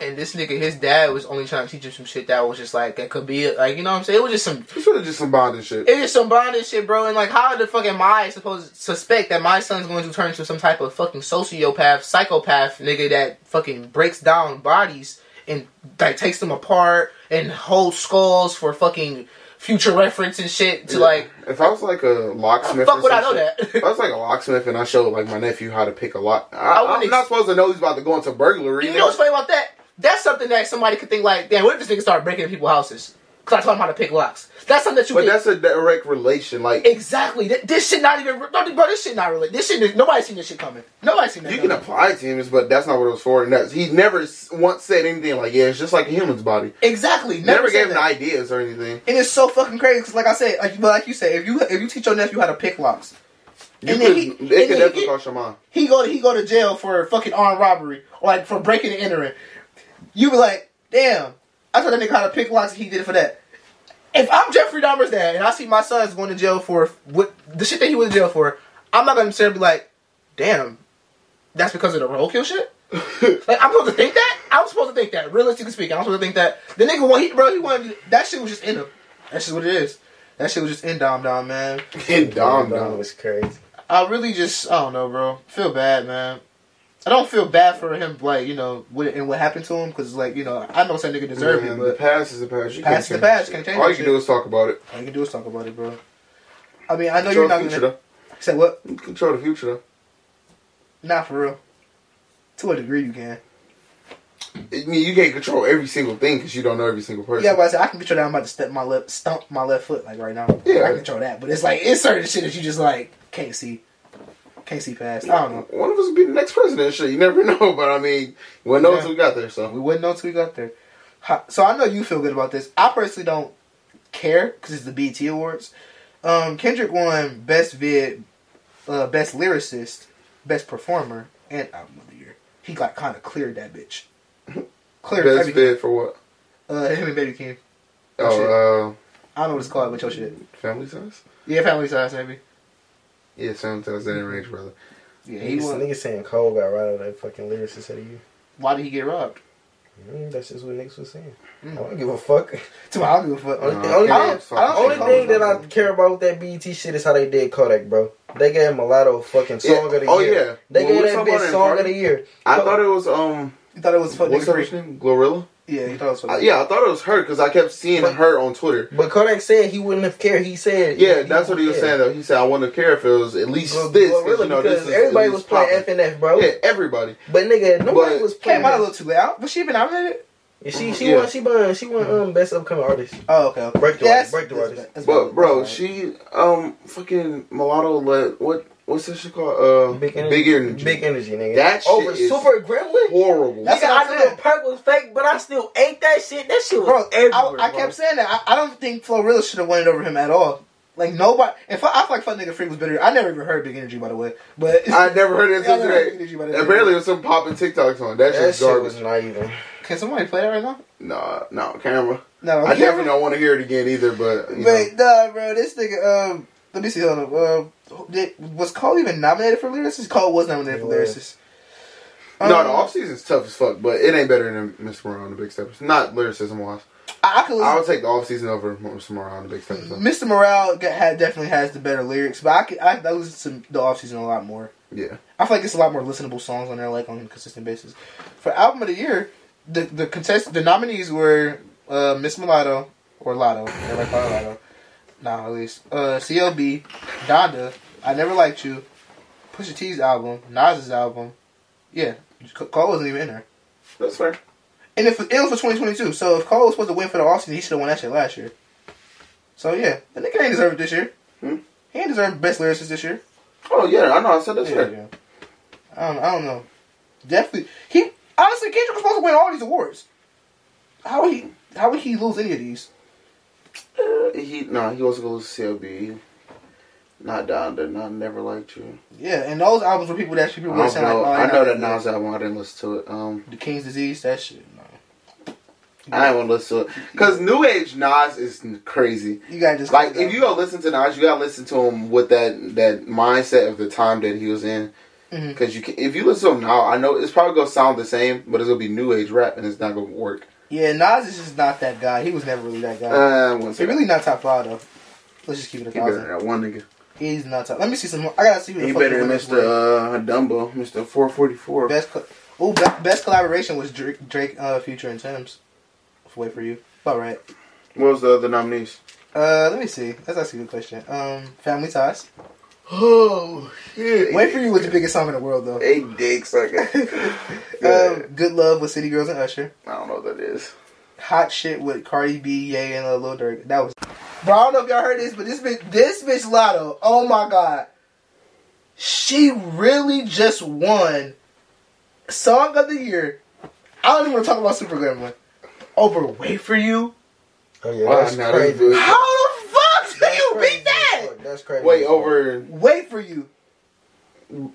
and this nigga, his dad was only trying to teach him some shit that was just like that could be like you know what I'm saying. It was just some. It's really just some bonding shit. It was just some bonding shit, bro. And like, how the fuck am I supposed to suspect that my son's going to turn into some type of fucking sociopath, psychopath nigga that fucking breaks down bodies and like takes them apart and holds skulls for fucking future reference and shit to Yeah. like. if I was like a locksmith, Fuck would I know shit- that? If I was like a locksmith and I showed like my nephew how to pick a lock, I, I I'm ex- not supposed to know he's about to go into burglary. You know what's funny about that? That's something that somebody could think like, damn, what if this nigga started breaking into people's houses? Because I taught him how to pick locks. That's something that you but can- that's a direct relation. Like Exactly. Th- This shit not even. Bro, this shit not really. This shit. Nobody seen this shit coming. Nobody seen that. you can apply it to humans, but that's not what it was for. And that's he never once said anything like, "Yeah, it's just like a human's body." Exactly. Never, Never, gave him ideas or anything. And it's so fucking crazy because, like I said, like, but like you said, if you if you teach your nephew how to pick locks, You And could, then he- it could definitely cost your mind. he go to he go to jail for fucking armed robbery or like for breaking and entering. You be like, damn, I taught that nigga how to pick locks. and He did it for that. If I'm Jeffrey Dahmer's dad and I see my son's going to jail for what the shit that he went to jail for, I'm not gonna necessarily be like, damn, that's because of the roadkill shit. Like I'm supposed to think that. I was supposed to think that. Realistically speaking, I'm supposed to think that. The nigga, want he, bro, he wanted that shit was just in him. That's just what it is. That shit was just in Dom Dom, man. in Dom Dom Dom. was crazy. I really just, I don't know, bro. Feel bad, man. I don't feel bad for him, like you know, what and what happened to him, because like you know, I know some nigga deserve Man, it, the past is the past. You Past can't is the past, can't change All you can shit. do is talk about it. all you can do is talk about it, bro. I mean, I know Control you're not future gonna though. say what? You Control the future though. Not for real. To a degree, you can. I mean, you can't control every single thing because you don't know every single person. Yeah, but I said I can control that. I'm about to step my left, stump my left foot like right now. Yeah. I can control that. But it's like it's certain shit that you just like can't see, see past. I don't know. One of us will be the next president. Shit, you never know. But I mean, we wouldn't know Yeah. until we got there. So We wouldn't know until we got there. So I know you feel good about this. I personally don't care because it's the BET Awards. Um, Kendrick won Best Vid, uh, Best Lyricist, Best Performer, and Album of the Year. He got kind of cleared that bitch. Cleared best everything. fit for what? Uh, him and Baby Keem. Shit. Oh, I don't know what it's called, but your shit. uh, family size. Yeah, Family Ties maybe. Yeah, sometimes that ain't range, brother. Yeah, he Niggas, won. niggas saying Cole got right out of that fucking lyricist of the year. Why did he get robbed? Mm, that's just what niggas was saying. Mm. I don't give a fuck. To I don't give a fuck. Only, Nah, thing- only, I don't- I don't only thing that I care about with that BET shit is how they did Kodak, bro. They gave Mulatto fucking song Yeah. of the Oh, year. yeah. They When we gave was that talking about it bitch in song of the year. I Co- thought it was um. You thought it was fucking What's nigga her free? name? Glorilla. Yeah, you thought it was Uh, yeah, I thought it was her because I kept seeing But- her on Twitter. But Kodak said he wouldn't have cared. He said, Yeah, that's what he was yeah. saying though. He said I wouldn't have cared if it was at least Gl- this Glorilla, because you know because this everybody was playing popping. F and F, bro. Yeah, everybody. But nigga, nobody But was playing. Came out a little too late. I- Was she even nominated? Yeah, She she Yeah. won she won she won um best upcoming artist. Oh, okay. okay. Break the Yeah, artist, break the artist. But bro, she um fucking mulatto let what what's this shit called? Uh, Big big energy, energy. big energy, nigga. That shit over is Super Gremlin. horrible. That's Nigga, what I'm I knew the perk was fake, but I still ate that shit. That shit was bro. everywhere. I, I bro. kept saying that. I, I don't think Glorilla should have won it over him at all. Like nobody. If I, I feel like Fuck Nigga Freak was better. I never even heard Big Energy by the way, but I never heard it Yeah, I until never heard Big today. Energy by the. Apparently, there's some popping TikToks on that. that shit garbage. was not even. Can somebody play that right now? Nah, no camera. No, I definitely don't want to hear it again either. But you know. Nah, bro, this nigga. Um, let me see. Hold on. Um, did, was Cole even nominated for lyricist? Cole was nominated He for was. lyricist. no, the Um, off season's tough as fuck, but it ain't better than Mr. Morale on the Big Steppers. Not lyricism wise. I, I could I would take the off season over Mr. Morale on the Big Steppers. Mr. Morale definitely has the better lyrics, but I could, I, I listen to the off season a lot more. Yeah. I feel like it's a lot more listenable songs on there, like on a consistent basis. For album of the year, the the contest the nominees were uh, Miss Mulatto or Lotto, everybody call Lotto. Nah, at least uh, CLB, Donda, I Never Liked You, Pusha T's album, Nas's album. Yeah, Cole wasn't even in there. That's fair. And if it was for 2022, so if Cole was supposed to win for the offseason, he should have won that shit last year. So yeah, the nigga ain't deserve it this year. Hmm? He ain't deserve best lyricist this year. Oh yeah, I know. I said that's Yeah, fair. yeah. I don't. I don't know. Definitely, he honestly Kendrick was supposed to win all these awards. How would he? How would he lose any of these? Uh, he no, he wasn't gonna lose to CLB. Not down there. Not never liked you. Yeah, and those albums were people that people would sound like. know. Oh, I know that Nas album. I didn't listen to it. Um, The King's Disease. That shit. No. I didn't want to listen to it because New Age Nas is crazy. You gotta just Like if you go listen to Nas, you gotta listen to him with that that mindset of the time that he was in. Because you can, if you listen to him now, I know it's probably gonna sound the same, but it's gonna be New Age rap, and it's not gonna work. Yeah, Nas is just not that guy. He was never really that guy. Uh, I wouldn't say He's really not top five though. Let's just keep it a he better than one nigga. He's not top. Let me see some. more. I gotta see who the He fuck better than Mr. Uh, Dumbo, Mr. Four Forty Four. Best. Co- oh, be- best collaboration was Drake, Drake uh, Future, and Tems. Wait for you. All right. What was the other nominees? Uh, let me see. That's actually a good question. Um, Family Ties. Oh shit! Wait for you was the biggest song in the world though. Hey, dick sucker. Um, Good Love with City Girls and Usher. I don't know what that is. Hot shit with Cardi B, Ye, and uh, Lil Durk. That was. Bro, I don't know if y'all heard this, but this bitch, this bitch Lotto. Oh my god, she really just won song of the year. I don't even want to talk about Super Gremlin. Over Wait for You. Oh yeah, Wow, that's now that's crazy. How the fuck do That's you crazy beat that? as fuck. That's crazy. Wait, over Wait for You.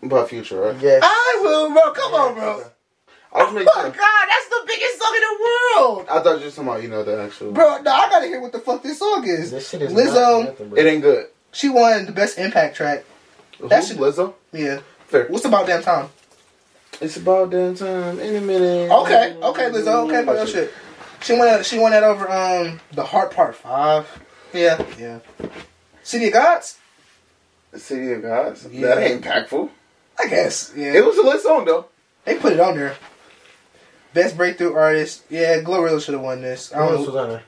by Future, right? Yes. I will, bro. Come on, bro. I was Oh making my sure. god, that's the biggest song in the world. I thought you were talking about you know the actual. Bro, no, I gotta hear what the fuck this song is. This shit is Lizzo. not nothing, bro. It ain't good. She won the best impact track. Who? That shit- Lizzo. Yeah. Fair. What's about damn time? It's about damn time in a minute. Okay, okay, Lizzo. Okay, put that shit. She won. That, she won that over um the Heart Part Five. Yeah, yeah. City of Gods. City of Gods. Yeah. That ain't impactful. I guess. Yeah. It was a lit song though. They put it on there. Best breakthrough artist. Yeah, Glorilla should have won this. I don't else was on there?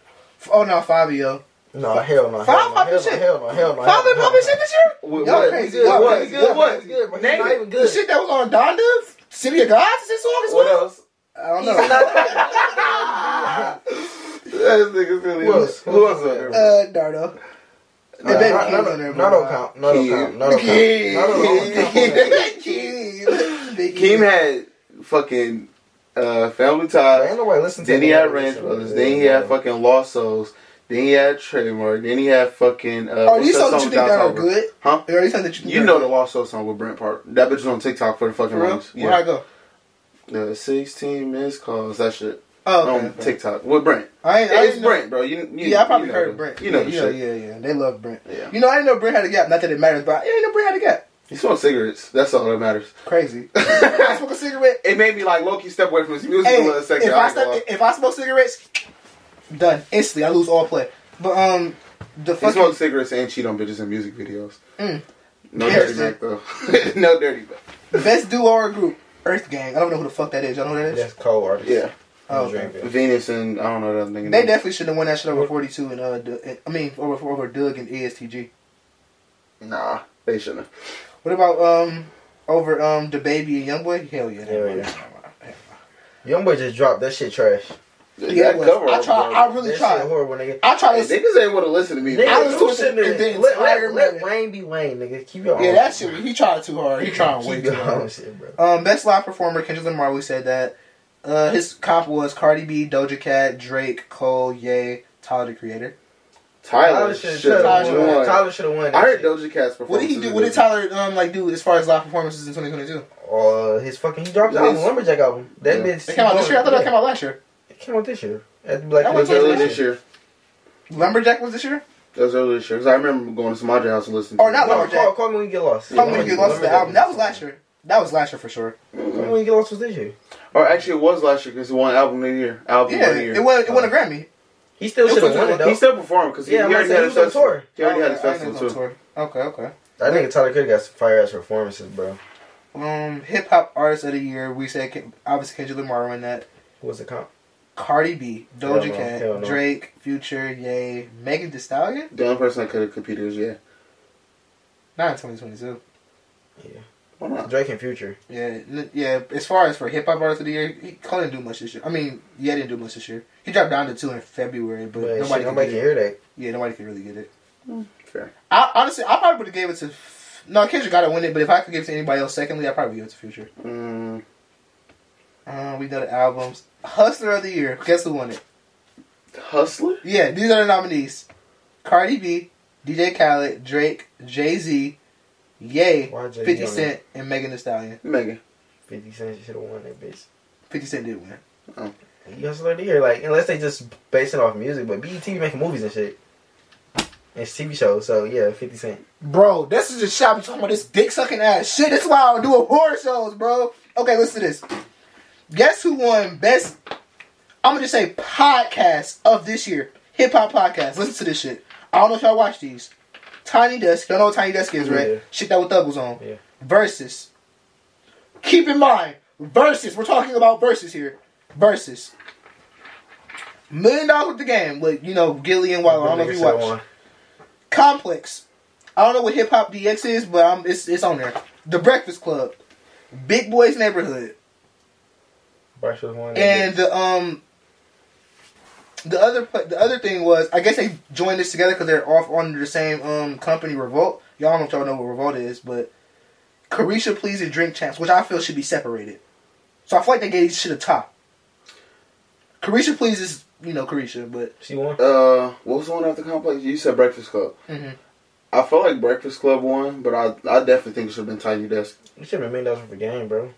Oh no, Fivio. No, hell no. Five hell no, hell no, shit. hell no, hell no. Five hell no, shit this year. What? Y'all what? crazy. Good, Y'all what? crazy. Good, what? Good, but Name not it. even The shit that was on Donda, City of Gods is this song as What well? else? I don't know. not- That nigga's really. Who else? Who else on there? uh, Dardo. Nah, And Baby not- Keem's not- on there, Not bro. on count. Not on count. Not on count. Not on count. Keem. Big had fucking uh, Family Ties. Ain't nobody listen to Then he had Range. Brothers. Then he had fucking Lost Souls. Then he had Trademark. Then he had fucking. Uh, Are what's these songs that song you think that are good? Huh? Are these songs that you think You know the Lost Souls song with Brent Park. That bitch was on TikTok for the fucking For real? longest. Where I go? The 16 missed calls. That shit. Oh, okay. on TikTok with Brent. I ain't, I It's didn't know- Brent, bro. You, you, Yeah, I probably you know heard the- of Brent. You know yeah, the yeah, shit. yeah, yeah. They love Brent. Yeah. You know, I didn't know Brent had a gap. Not that it matters, but I didn't know Brent had a gap. He smoked cigarettes. That's all that matters. Crazy. I smoke a cigarette. It made me like Loki step away from his music Hey, a second. if I I, step, if I smoke cigarettes, done instantly. I lose all play. But um, the He fucking smoked cigarettes and cheat on bitches in music videos. Mm. No Yeah, dirty shit. Mac though. no dirty Mac. best duo or group, Earth Gang. I don't know who the fuck that is. Y'all know who that is? That's cold artist. Yeah, Oh, okay. Venus and I don't know that nigga. They definitely should have won that shit over 42 and uh, Du- I mean over over Dugg and ESTG. Nah, they shouldn't. have. What about um over um the baby and Youngboy? Hell yeah. Hell yeah. Young boy just dropped that shit trash. Yeah, it was. I tried. I really that tried. horrible, nigga. I tried Hey, to. niggas ain't want to listen to me. Nigga, I was you too sitting there. the Let, entire let, let. Wayne be Wayne, nigga. Keep your Yeah, own that shit. shit. He tried too hard. He trying way Keep too hard. shit, bro. Um, best live performer Kendrick Lamar. We said that. Uh, his comp was Cardi B, Doja Cat, Drake, Cole, Ye, Tyler the Creator. Tyler Tyler should should have Tyler have won. won. Tyler should have won. I that heard shit. Doja Cat's performance. What did he do? What did Tyler um like do as far as live performances in 2022? Uh, his fucking he dropped the His- album, Lumberjack album. That Yeah. bitch. It came out this year. I thought yeah. that came out last year. It came out this year. At Black That It was was early this this year. Lumberjack was this year. That was earlier this year. Because I remember going to Samaja house and listening to Oh, not it. Lumberjack. call, call me when you get lost. Call Me When You Get Lost the album. That was last year. That was last year for sure. Call me when you get lost was this year. Or actually, it was last year because it won album of the year. Album Yeah, of the year. it won. It won a Grammy. He still should have won it though. He still performed because he, I'm he already had he his festival. tour. He already had his Okay, I didn't festival too. tour. Okay, okay. I think Tyler could have got some fire ass performances, bro. Um, hip hop artist of the year. We said obviously Kendrick Lamar won that. Who was the comp? Cardi B, Doja no, Cat, no. Drake, Future, Ye, Megan Thee Stallion. The only person that could have competed was yeah. Not in 2022. Why not? Drake and Future. Yeah, yeah. As far as for hip hop artist of the year, he couldn't do much this year. I mean, yeah, didn't do much this year. He dropped down to two in February, but, But nobody, nobody, could nobody can it. hear that. Yeah, nobody could really get it. Fair. I honestly, I probably would have gave it to. No, Kendrick got to win it, but if I could give it to anybody else, secondly, I probably give it to Future. Mm, Uh, we done the albums. Hustler of the year. Guess who won it? Hustler? Yeah, these are the nominees: Cardi B, DJ Khaled, Drake, Jay Z, Ye, Why Fifty on Cent, and Megan Thee Stallion. Megan. 50 Cent should have won that bitch. Fifty Cent did win. Oh. You hustler of the year, like unless they just base it off music, but BET be making movies and shit. And it's TV shows, so yeah, 50 Cent. Bro, this is just shop talking about this dick sucking ass shit. That's why I don't do horror shows, bro. Okay, listen to this. Guess who won best? I'm gonna just say podcast of this year. Hip hop podcast. Listen to this shit. I don't know if y'all watch these. Tiny Desk. Y'all know what Tiny Desk is, right? Yeah. Shit that with Thug was on. Yeah. Versus. Keep in mind, versus. We're talking about versus here. Versus. Million dollars with the game with you know Gillie and Wallo. I don't know if you watch. Complex. I don't know what Hip Hop DX is, but um, it's it's on there. The Breakfast Club, Big Boys Neighborhood, Bryce should've won that and the um. The other the other thing was I guess they joined this together because they're off under the same um company Revolt. Y'all don't know if y'all know what Revolt is, but Caresha Please and Drink Champs, which I feel should be separated. So I feel like they gave these shit a top. Caresha Please is you know Caresha, but She won. Uh, what was the one after Complex? You said Breakfast Club. mhm. I felt like Breakfast Club won, but I I definitely think it should have been Tiny Desk. You should have been million dollars for the game, bro.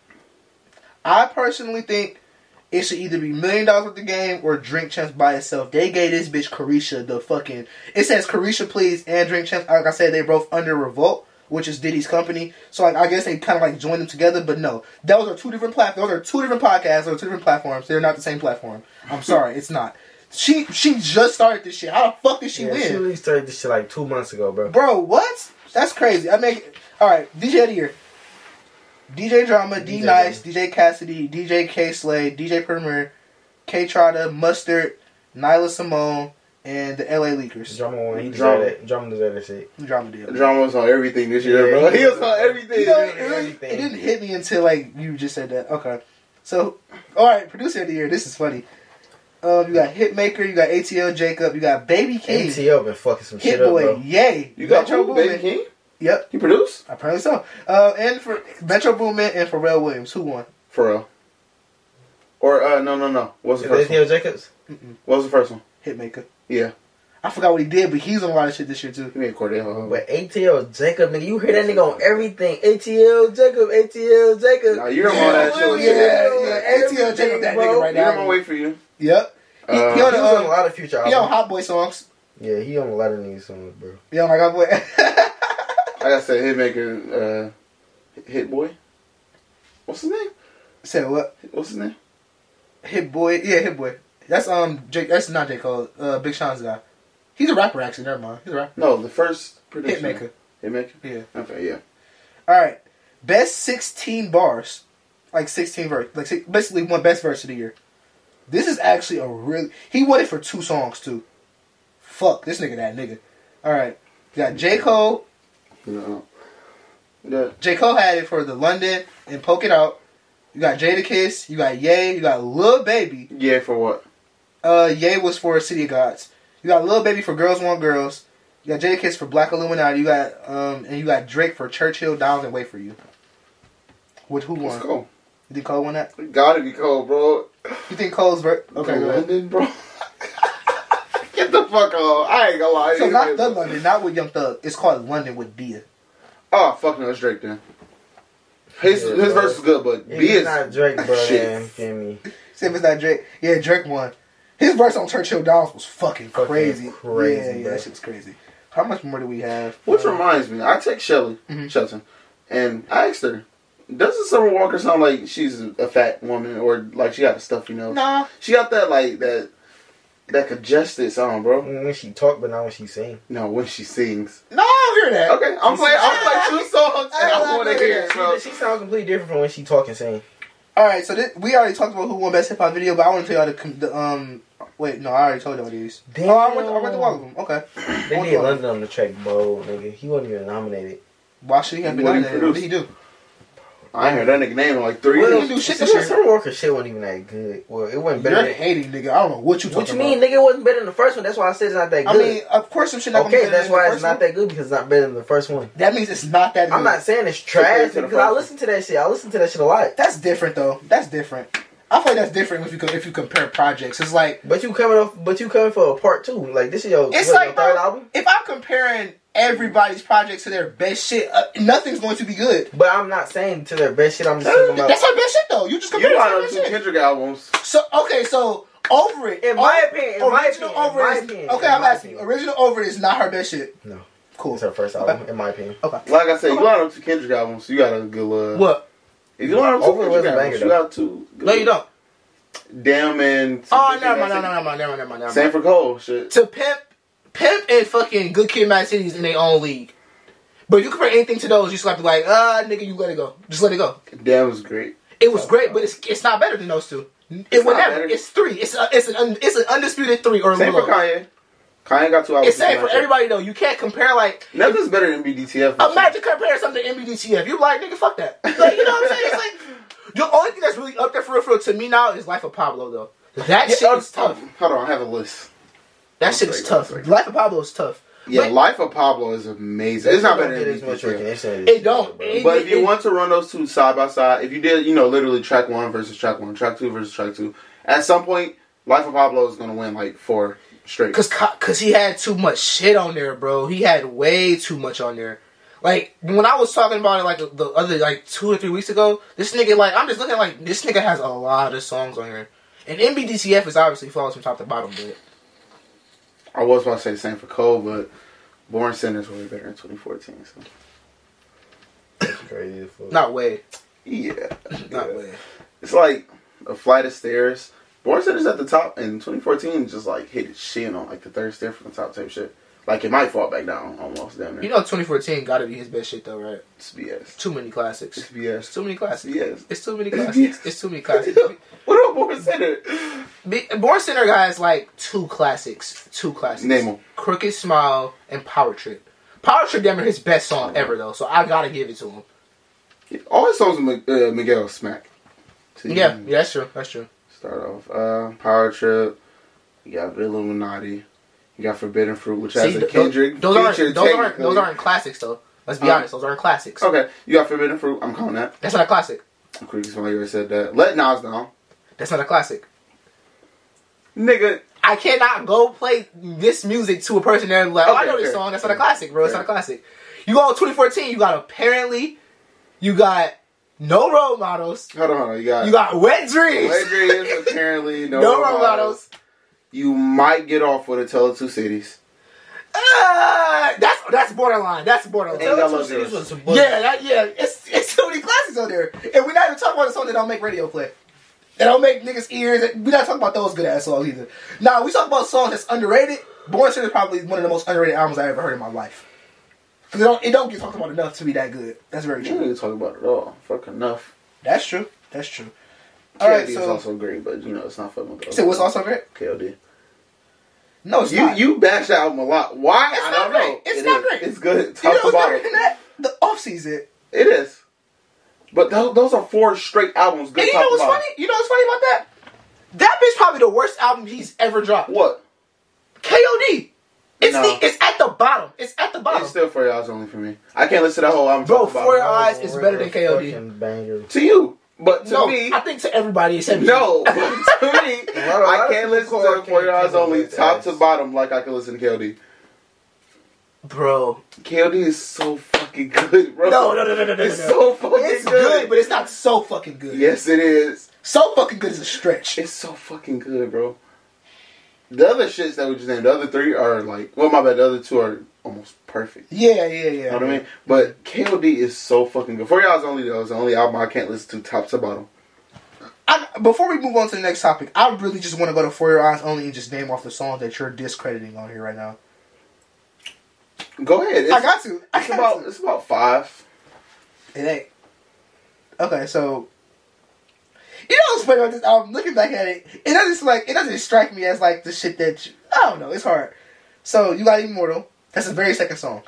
I personally think it should either be million dollars with the game or drink champs by itself. They gave this bitch Caresha the fucking. It says Caresha please and drink champs. Like I said, they both under revolt, which is Diddy's company. So like I guess they kind of like joined them together, but no, those are two different platforms. Those are two different podcasts. Those are two different platforms. They're not the same platform. I'm sorry, it's not. She she just started this shit. How the fuck did she yeah, win? she really started this shit like two months ago, bro. Bro, what? That's crazy. I make all right. DJ of the year. DJ Drama, D Nice, DJ Cassidy, DJ Kay Slay, DJ Premier, K Trotta, Mustard, Nyla Symone, and the LA Leakers. Drama one, he Drama. deserved it. Drama deserved that shit. Drama deal. Drama was on everything this year, Yeah, bro. he He was was on on- everything. You know, it, really, it didn't hit me until like you just said that. Okay, so all right, producer of the year. This is funny. Um, you got Hitmaker, you got ATL Jacob, you got Baby Keem, ATL been fucking some Hit shit up, bro. yay, You got Metro who? Baby Boomin. King? Yep, He produced? apparently so. Uh, and for Metro Boomin and Pharrell Williams, who won? For real. Or, uh, no, no, no. What was the Is first that one? ATL Jacobs? What was the first one? Hitmaker. Yeah. I forgot what he did, but he's on a lot of shit this year too. He made Cordell. But ATL Jacob, nigga, you hear that nigga on everything. ATL Jacob, ATL Jacob. Nah, you're on that shit with yeah, yeah, ATL Jacob, that bro. nigga right You're now. on my way for you. Yep. He, Uh, he He on, was the, on a lot of future he on. Hot Boy songs. Yeah, he on a lot of niggas songs, bro. He on like Hot I gotta say, Hitmaker, uh, Hit Boy? What's his name? Say what? What's his name? Hit Boy. Yeah, Hit Boy. That's um. Jake, that's not J Cole. Uh, Big Sean's guy. He's a rapper actually. Never mind. He's a rapper. No, the first producer. Hitmaker. Hitmaker? Yeah. Okay, yeah. All right. Best sixteen bars, like sixteen verse, like si- basically one best verse of the year. This is actually a really. He won it for two songs too. Fuck this nigga. That nigga. All right. You got J Cole. Yeah. J Cole had it for the London and Poke It Out. You got Jada Kiss. You got Ye. You got Lil Baby. Yeah, for what? Uh, Ye was for City of Gods. You got Lil Baby for Girls Want Girls. You got Jada Kiss for Black Illuminati. You got um, and you got Drake for Churchill Downs and Wait for You. Which who Let's won? go. You think Cole won that? It gotta be cold, bro. You think Cole's ver- okay? Go. London, bro. Get the fuck on. I ain't gonna lie. So not the London, not with Young Thug. It's called London with Bia. Oh, fuck no, it's Drake then. His Yeah, his bro. verse is good, but If B is not Drake, bro, Shit. then feel me. See if it's not Drake. Yeah, Drake won. His verse on Churchill Downs was fucking Fucking crazy. crazy, yeah, yeah, that shit's crazy. How much more do we have? Which reminds me, I text Shelly Mhm. Shelton, and I asked her, "Doesn't Summer Walker sound like she's a fat woman, or like she got a stuffy nose? Nah, She got that like that that congested sound, bro. When she talk, but not when she sing. No, when she sings. no, I don't hear that. Okay, I'm playing. I'm playing two songs, and I want to hear it, bro. She, she sounds completely different from when she talk and sing. All right, so this, we already talked about who won best hip hop video, but I want to tell y'all the, the um. Wait, no, I already told y'all these. Damn. Oh, I went, I went to all of them. Okay. They What did one? London on the track, bro, nigga. He wasn't even nominated. Why should he have been What on he there? What did he do? I ain't heard that nigga name in like three Well, years. he do shit Summer, this year. Summer Walker shit wasn't even that good. Well, it wasn't better You're than... hating, nigga. I don't know what you talking What you mean, about. nigga? It wasn't better than the first one. That's why I said it's not that good. I mean, of course, some shit not okay, that's why it's not one. that good because it's not better than the first one. That means it's not that good. I'm not saying it's trash because I listen to that shit. I listen to that shit a lot. That's different though. That's different. I feel like that's different if you if you compare projects. It's like But you coming off, but you coming for a part two. Like this is your, it's what, like your third bro, album. if I'm comparing everybody's projects to their best shit, uh, nothing's going to be good. But I'm not saying to their best shit. I'm just talking about. That's our best shit though. You just compare You it to line best two shit. Kendrick albums. So okay, so over it. In my opinion, in my original opinion, over in my is opinion, okay. I'm asking. opinion. Original over it is not her best shit. No. Cool. It's her first album, in my opinion. Okay. Like I said, you line up two Kendrick albums, you got a good. Uh, What? If you line up two Over was Kendrick a banger, albums, you though. got two. Good No, you don't. Damn and. Oh, never mind. No, no, never mind. Never mind. Never mind. Never Same mind. for Cole. Shit. To pimp, pimp, and fucking good kid, Mad City's in their own league. But if you compare anything to those, you just have to be like, ah, nigga, you let it go. Just let it go. That was great. It was great, but it's it's not better than those two. It It's would not never. better. It's three. It's a, it's an un, it's an undisputed three or Same for. Kanye. Kanye got two albums. It's same for Imagine. everybody though. You can't compare like Nothing's better than BDTF. for sure. imagine comparing something to MBDTF. You're like nigga, fuck that. Like, you know what I'm saying? It's like the only thing that's really up there for real, for real to me now is Life of Pablo though. That Yeah, shit uh, is tough. Hold on, I have a list. That shit is tough. sorry. Life of Pablo is tough. Yeah, But- Life of Pablo is amazing. It's not better Don't than get as much BDTF. recognition It don't. bro. It- But if you it- want to run those two side by side, if you did, you know, literally track one versus track one, track two versus track two, at some point, Life of Pablo is going to win like four straight. Cause, cause he had too much shit on there, bro. He had way too much on there. Like when I was talking about it, like the other like two or three weeks ago, this nigga like I'm just looking like this nigga has a lot of songs on here, and MBDTF is obviously falls from top to bottom, but I was about to say the same for Cole, but Born Sinners were way better in 2014. So. crazy fuck. Not way. Yeah, Not yeah. way. It's like a flight of stairs. Born Sinner's at the top in 2014, just like hit its shin on like the third stair from the top type shit. Like it might fall back down almost Damn there. You know, 2014 got to be his best shit though, right? it's BS. Too many classics. It's. BS. Too many classics. BS. It's too many classics. It's too many classics. what about Born Sinner? Be- Born Sinner guys like two classics. Two classics. Name them. Crooked Smile and Power Trip. Power Trip, damn his best song ever though, so I gotta give it to him. All his songs with uh, Miguel Smack. To Yeah, yeah, that's true. That's true. Start off. Uh, Power Trip. You got Illuminati. You got Forbidden Fruit, which has a Kendrick those aren't feature. those aren't those aren't classics though. Let's be Huh? honest, those aren't classics. Okay, you got Forbidden Fruit. I'm calling that. That's not a classic. Creepy Smile, you already said that. Let Nas down. That's not a classic. Nigga, I cannot go play this music to a person that like, oh, I know this fair. song. That's not a classic, bro. It's not a classic. You go on 2014. You got apparently, you got no role models. hold on, hold on. You got You got wet dreams. Wet Dreams, apparently no, no role role models. You might get off with a Tale of Two Cities. Ah, that's that's borderline. That's borderline. And I Tell love Two Cities was a Yeah, that, yeah. It's it's so many classics on there, and we're not even talking about the song that don't make radio play. That don't make niggas ears. We're not talking about those good ass songs either. Nah, we talk about songs that's underrated. Born Sinner is probably one of the most underrated albums I ever heard in my life. Cause it don't it don't get talked about enough to be that good. That's very We don't true. even talk about it at all. Fuck enough. That's true. That's true. All right, KOD is so also great, but you know it's not fucking with the so what's also great? KOD. No, it's You not. you bash that album a lot. Why? It's I not don't great. know. It's It not is. great. It's good. you Top know to what's better bottom. than that? The off season. It is. But those, those are four straight albums. Good And you top know what's bottom. funny? You know what's funny about that? That bitch probably the worst album he's ever dropped. What? KOD. It's No. the, it's at the bottom. It's at the bottom. It's still for your eyes only for me. I can't listen to that whole album. Bro, top For Your. Eyes is better than KOD. Banger. to you, but to no, me, I think to everybody except no. to me, I can't listen to can't For Your Eyes cover only top ass. to bottom like I can listen to KOD. Bro, KOD is so fucking good, bro. no, no, no, no, no, no. It's no. so fucking It's good. good, but it's not so fucking good. yes, it is. So fucking good is a stretch. It's so fucking good, bro. The other shits that we just named, the other three are like, well, my bad. The other two are almost perfect. Yeah, yeah, yeah. You know what I mean? But KOD is so fucking good. For Your Eyes only though is the only album I can't listen to top to bottom. I, before we move on to the next topic, I really just want to go to For Your Eyes Only and just name off the songs that you're discrediting on here right now. Go ahead. It's, I got to. I it's got about to. it's about five. It ain't. Okay, so you know what's funny about this album? Looking back at it, it doesn't like it doesn't strike me as like the shit that you, I don't know. It's hard. So you got Immortal. That's the very second song.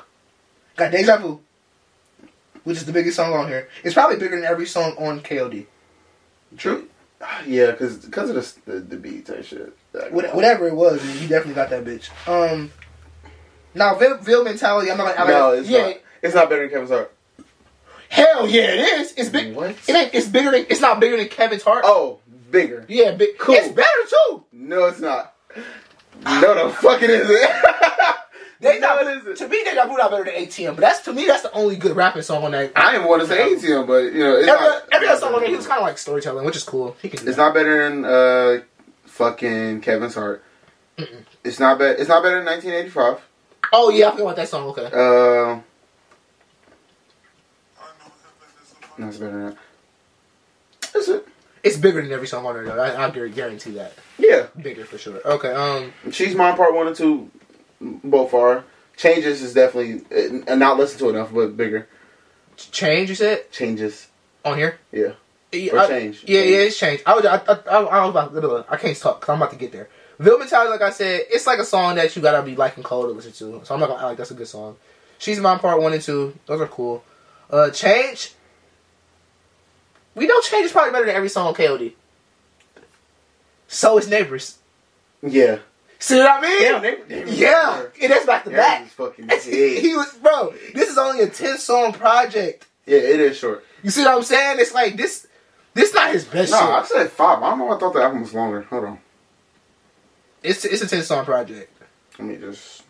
Got Deja Vu, which is the biggest song on here. It's probably bigger than every song on KOD. True. Yeah, because because of the, the the beat type shit. What, whatever it was, you definitely got that bitch. Um. Now, Ville, Ville mentality. I'm not gonna. I'm No, it's yeah. not. It's not better than Kevin's Heart. Hell yeah, it is. It's big. What? It ain't. It's bigger than. It's not bigger than Kevin's heart. Oh, bigger. Yeah, big. Cool. It's better too. No, it's not. No, the fuck it isn't. They no, not, it isn't. to me, Deja Vu not better than ATM, but that's to me that's the only good rapping song on that. I didn't want to say ATM, but you know, it's every not. every other song on there, he was kind of like storytelling, which is cool. He can do It's that. not better than uh, fucking Kevin's Heart. It's not bad. It's not better than 1985. Oh yeah, I forgot about that song. Okay, Uh, no, it's better than that. That's it. it's bigger than every song on there though. I, I guarantee that. Yeah, Bigger for sure. Okay. Um. She's Mine Part One and Two, both are. Changes is definitely uh, not listened to enough, but bigger. Change. You said Changes. on here. Yeah. Yeah, Or I- change. Yeah, Change. yeah, it's changed. I was, I, I, I, I was about to, I can't talk because I'm about to get there. Ville Mentality, like I said, it's like a song that you gotta be liking cold to listen to. So I'm not gonna act like that's a good song. She's Mine Part One and Two, those are cool. Uh, Change. We know Change is probably better than every song on KOD. So is Neighbors. Yeah. See what I mean? Damn, they yeah, and that's back to back. fucking he big. was, bro. This is only a ten song project. Yeah, it is short. You see what I'm saying? It's like this. This not his best No. I said five. I don't know. I thought the album was longer. Hold on. It's it's a ten song project. Let me just.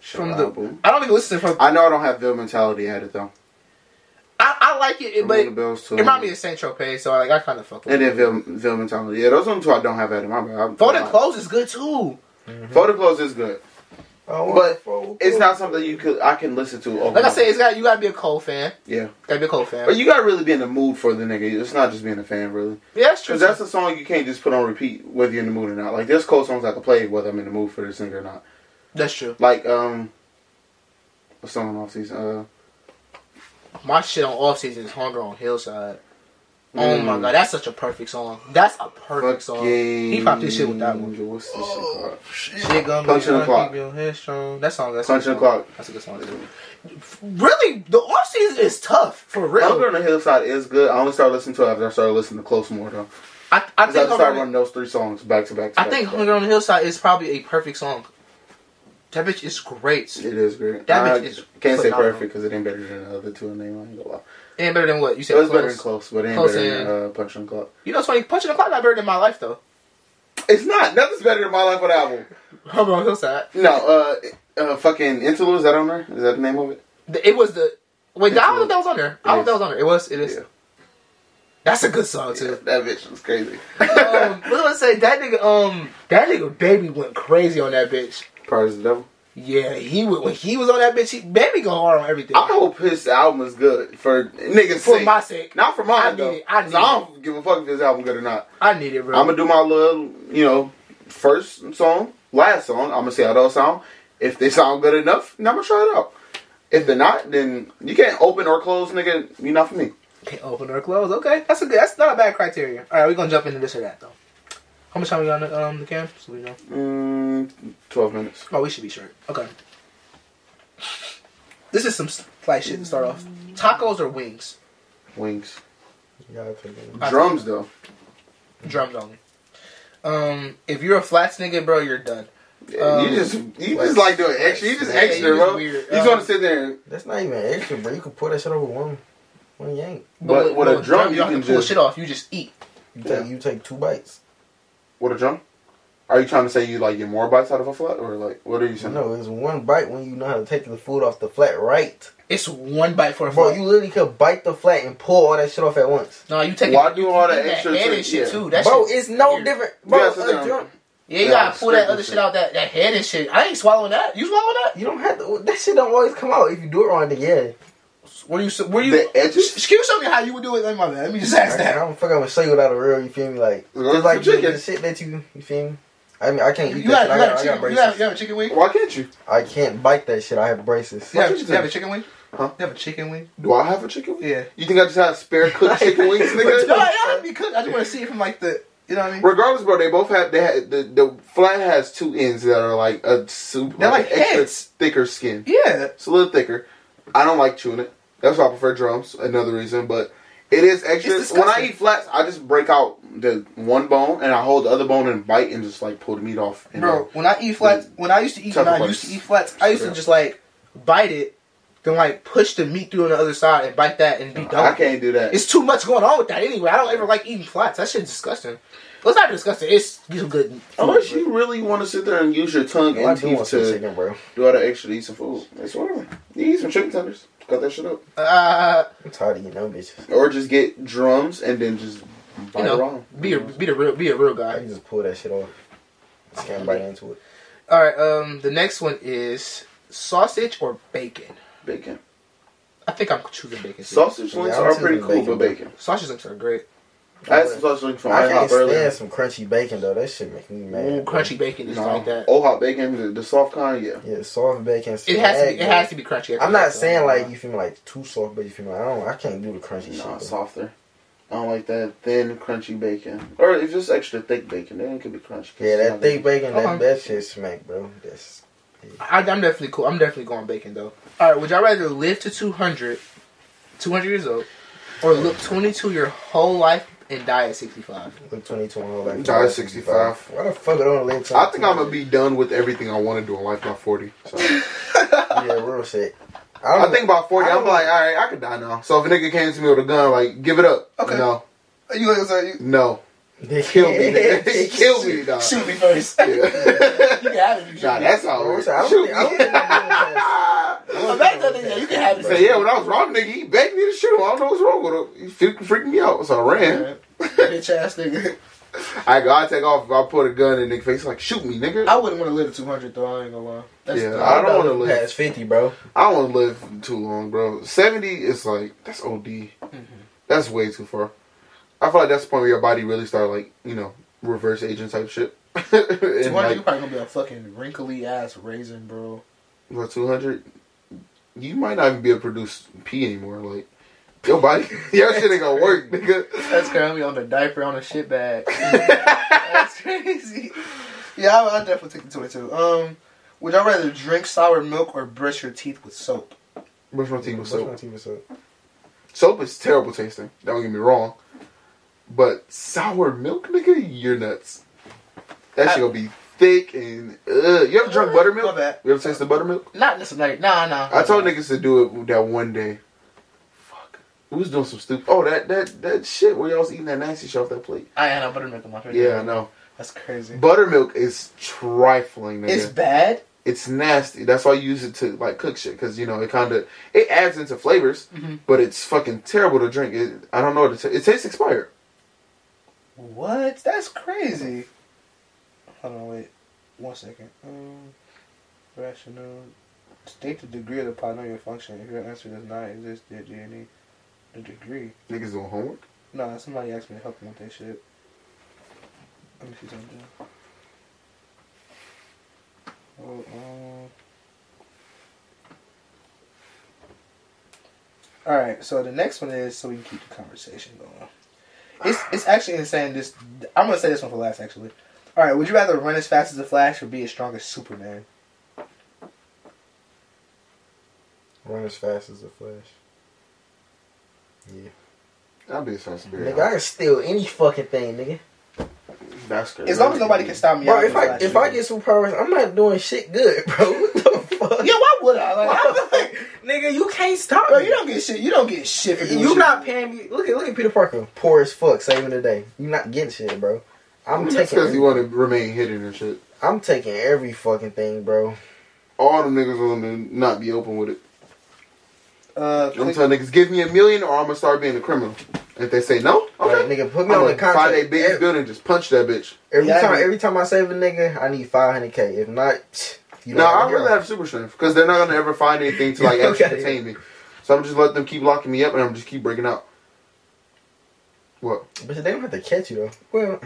From the album. I don't even listen from. I, I know I don't have Ville mentality at it though. I like it, From but Ring it the reminds me of Saint Tropez, so like I kind of fuck with and it. then Ville, Ville mentality. Yeah, those are the two I don't have at it. My bad. I'm- Folded I'm- Clothes is good too. Photo clothes is good. But. It's not something you could I can listen to. Over Like I said, it's got you gotta be a Cole fan. yeah. Gotta be a Cole fan. But you gotta really be in the mood for the nigga. It's not just being a fan, really. yeah, that's true. Because that's a song you can't just put on repeat whether you're in the mood or not. Like there's Cole songs I can play whether I'm in the mood for the singer or not. that's true. Like um, what's song off season? Uh, My shit on off season is Hunger on Hillside. Oh my mm, god, that's such a perfect song. That's a perfect song. He popped his shit with that one. What's this shit called? Shit gonna Punch be in the gonna clock. keep your head strong. That song. That's a good the song. clock. That's a good song. Really, the off season is tough for real. Hunger on the Hillside is good. I only started listening to it after I started listening to Close more though. I, I 'Cause I think just started running those three songs back to back. To I back think to back. Hunger on the Hillside is probably a perfect song. That bitch is great. It is great. That I bitch is can't say perfect because it ain't better than the other two in the name. I ain't gonna lie. It ain't better than what you said. It was close. better than close, but it ain't Close better than and- uh, Punch on Clock. You know, it's funny. Punching the clock not better than my life though. It's not. Nothing's better than my life on the album. Hunger on Hillside. No, uh, uh, fucking Interlude. Is that on there? Is that the name of it? The- It was the wait. I don't know that was on there. I don't know that was on there. It was. It is. Yeah. That's a good song too. that bitch was crazy. um, I say? That nigga, um, that nigga, baby went crazy on that bitch. Of the devil. Yeah, he went when he was on that bitch. He, baby go hard on everything. I hope his album is good for niggas' for sake. my sake, Not for I mine need though. it. I need I don't give a fuck if his album good or not. I need it, bro. I'm gonna do my little, you know, first song, last song. I'm gonna see how those sound. If they sound good enough, then I'm gonna try it out. If they're not, then you can't open or close, nigga. You're not for me. Can't open or close. Okay, that's a good. That's not a bad criteria. All right, we're gonna jump into this or that though. How much time we got on the, um, the cam? So we know. Mm, Twelve minutes. Oh, we should be short. Okay. This is some slight shit to start off. Tacos or wings? Wings. Yeah, I'll take it. I- Drums though. Drums only. Um, if you're a flats nigga, bro, you're done. Um, you just you just like doing extra. You just Yeah, extra, you bro. weird. You just Um, want to sit there. And, That's not even extra, bro. You can pour that shit over one, one yank. But with a drum, you don't can to pull just- shit off. You just eat. You Yeah. take you take two bites. What a drum? Are you trying to say you like get more bites out of a flat, or like what are you saying? No, it's one bite when you know how to take the food off the flat right. It's one bite for a Bro, flat. you literally could bite the flat and pull all that shit off at once. no, you take it. Why it, do you all eat that extra head to- and shit yeah. too. That bro, shit- it's no weird. different. Bro, gotta sit a drum- Yeah, you Yeah, gotta pull that other shit shit. out that that head and shit. I ain't swallowing that. You swallow that? you don't have to. That shit don't always come out if you do it wrong. Then yeah, Were you? Were you? The edges? Excuse me, how you would do it? Like my bad. Let me just ask I, that. I'm fucking gonna show you without a real. You feel me? Like Look just like the, chicken. the shit that you. You feel me? I mean, I can't You eat got, that. you shit. I got a got, I got. You have, you have a chicken wing. Why can't you? I can't bite that shit. I have braces. You have, you you have a chicken wing? Huh? You have a chicken wing? Do I have a chicken wing? Yeah. You think I just have spare cooked chicken wings, no, nigga? I have to be cooked. I just want to see it from like the, you know what I mean? Regardless, bro, they both have they had the the flat has two ends that are like a super They're like extra thicker skin. Yeah. It's a little thicker. I don't like chewing it. That's why I prefer drums. Another reason, but it is extra. When I eat flats, I just break out the one bone and I hold the other bone and bite and just like pull the meat off. And Bro, when I eat flats, when I used to eat, when I used to eat flats, I used to just like bite it, then like push the meat through on the other side and bite that and be done. I can't do that. It's too much going on with that anyway. I don't ever like eating flats. That shit's disgusting. Well, it's not disgusting. It's some good. Unless you really want to sit there and use your tongue and teeth some to chicken, bro. do all the extra to eat some food. That's whatever. You eat some chicken tenders. Cut that shit up. Uh, I'm tired of eating them bitches. Or just get drums and then just bite you know, around. be a be the real be a real I guy. can just pull that shit off. Just can't bite into it. All right. Um, the next one is sausage or bacon. Bacon. I think I'm choosing bacon. Too. Sausage links Yeah, are pretty cool, bacon, but bacon. Sausage links are great. I had some sausage links from I IHOP can't earlier. stand some crunchy bacon though. That shit make me mad. Ooh, crunchy bacon is No, like that. Oh, hot bacon, the, the soft kind, yeah. Yeah, soft bacon. It has to be. It smack, has to be crunchy. I'm not saying like you feel me like too soft, but you feel me like I don't. I can't do the crunchy No, shit. softer. I don't like that thin, crunchy bacon. Or if it's extra thick bacon, then it could be crunchy. Yeah, that thick bacon, Okay. that that shit smack, bro. That's I, I'm definitely cool. I'm definitely going bacon though. All right. Would y'all rather live to 200, 200 years old, or look 22 your whole life and die at 65? look 22 and all that. Die at 65. Why the fuck I don't live? I think I'm gonna be done with everything I want to do in life by 40. So. Yeah, real shit. I, I don't think about 40, I I'm don't- like, alright, I could die now. So if a nigga came to me with a gun, like, give it up. Okay. No. You gonna say No. They Kill me, nigga. Kill me, dog. Shoot me first. Yeah. you can have it. you nah, me. that's how Bro, it works. I Shoot think- I don't think I'm back to that nigga. You can have it. Say, yeah, when I was robbing nigga, he begged me to shoot him. I don't know what's wrong with him. He freaking freaked me out, so I ran. Bitch ass nigga. I gotta take off. I put a gun in nigga face, like shoot me, nigga. I wouldn't want to live to 200 though. I ain't gonna lie. That's Yeah, the- I don't wanna live live. past fifty, bro. I don't want to live too long, bro. Seventy is like that's OD. Mm-hmm. That's way too far. I feel like that's the point where your body really start like you know reverse aging type shit. and 200, like, you probably gonna be a fucking wrinkly ass raisin, bro. for two hundred, you might not even be able to produce pee anymore. Like your body, your shit ain't gonna work, nigga. That's currently on the diaper on a shit bag. That's crazy. Yeah, I, I definitely take the 22. Um, would y'all rather drink sour milk or brush your teeth with soap? Brush my teeth with Brush my teeth with soap. Soap is terrible tasting. Don't get me wrong. But sour milk, nigga, you're nuts. That shit gonna be thick and uh, you ever drunk buttermilk? bad. You ever tasted buttermilk? Not necessarily. Nah, nah. I told niggas to do it that one day. Fuck. We was doing some stupid. Oh, that that that shit where y'all was eating that nasty shit off that plate. I had no buttermilk in my fridge. Yeah, I know. That's crazy. Buttermilk is trifling, nigga. It's bad. it's nasty. That's why I use it to like cook shit because you know it kind of it adds into flavors, Mhm. but it's fucking terrible to drink. It, I don't know. What it, ta- it tastes expired. What? That's crazy. Hold on, wait. One second. Um, rational. State the degree of the polynomial function. If your answer does not exist, then you need the degree. Niggas doing homework. No, somebody asked me to help them with that shit. Let me see something. Oh. All right, so the next one is so we can keep the conversation going. It's it's actually insane. This I'm gonna say this one for last. Actually, all right. Would you rather run as fast as the Flash or be as strong as Superman? Run as fast as a flash. Yeah. I'll be as fast as Nigga, I can steal any fucking thing, nigga. That's crazy. As long as nobody can stop me. Bro, if I if I get superpowers, I'm not doing shit good, bro. What the fuck? yeah, why would I? Like, Why the fuck? nigga, you can't stop bro, me. you don't get shit. You don't get shit for doing You shit. not paying me. Look at look at Peter Parker, poor as fuck, saving the day. You not getting shit, bro. I'm That's taking. because you want to remain hidden and shit. I'm taking every fucking thing, bro. All them niggas want to not be open with it. Uh, I'm telling niggas, give me a million or I'm gonna start being a criminal. If they say no, Like, okay. nigga, put me I'm on the gonna find a big Every, building, just punch that bitch. every Yeah, time, agree. every time I save a nigga, I need 500k. If not, you No, I'd rather have super strength because they're not gonna ever find anything to like actually Okay. contain me. So I'm just let them keep locking me up and I'm just keep breaking out. What? But they don't have to catch you though. Well,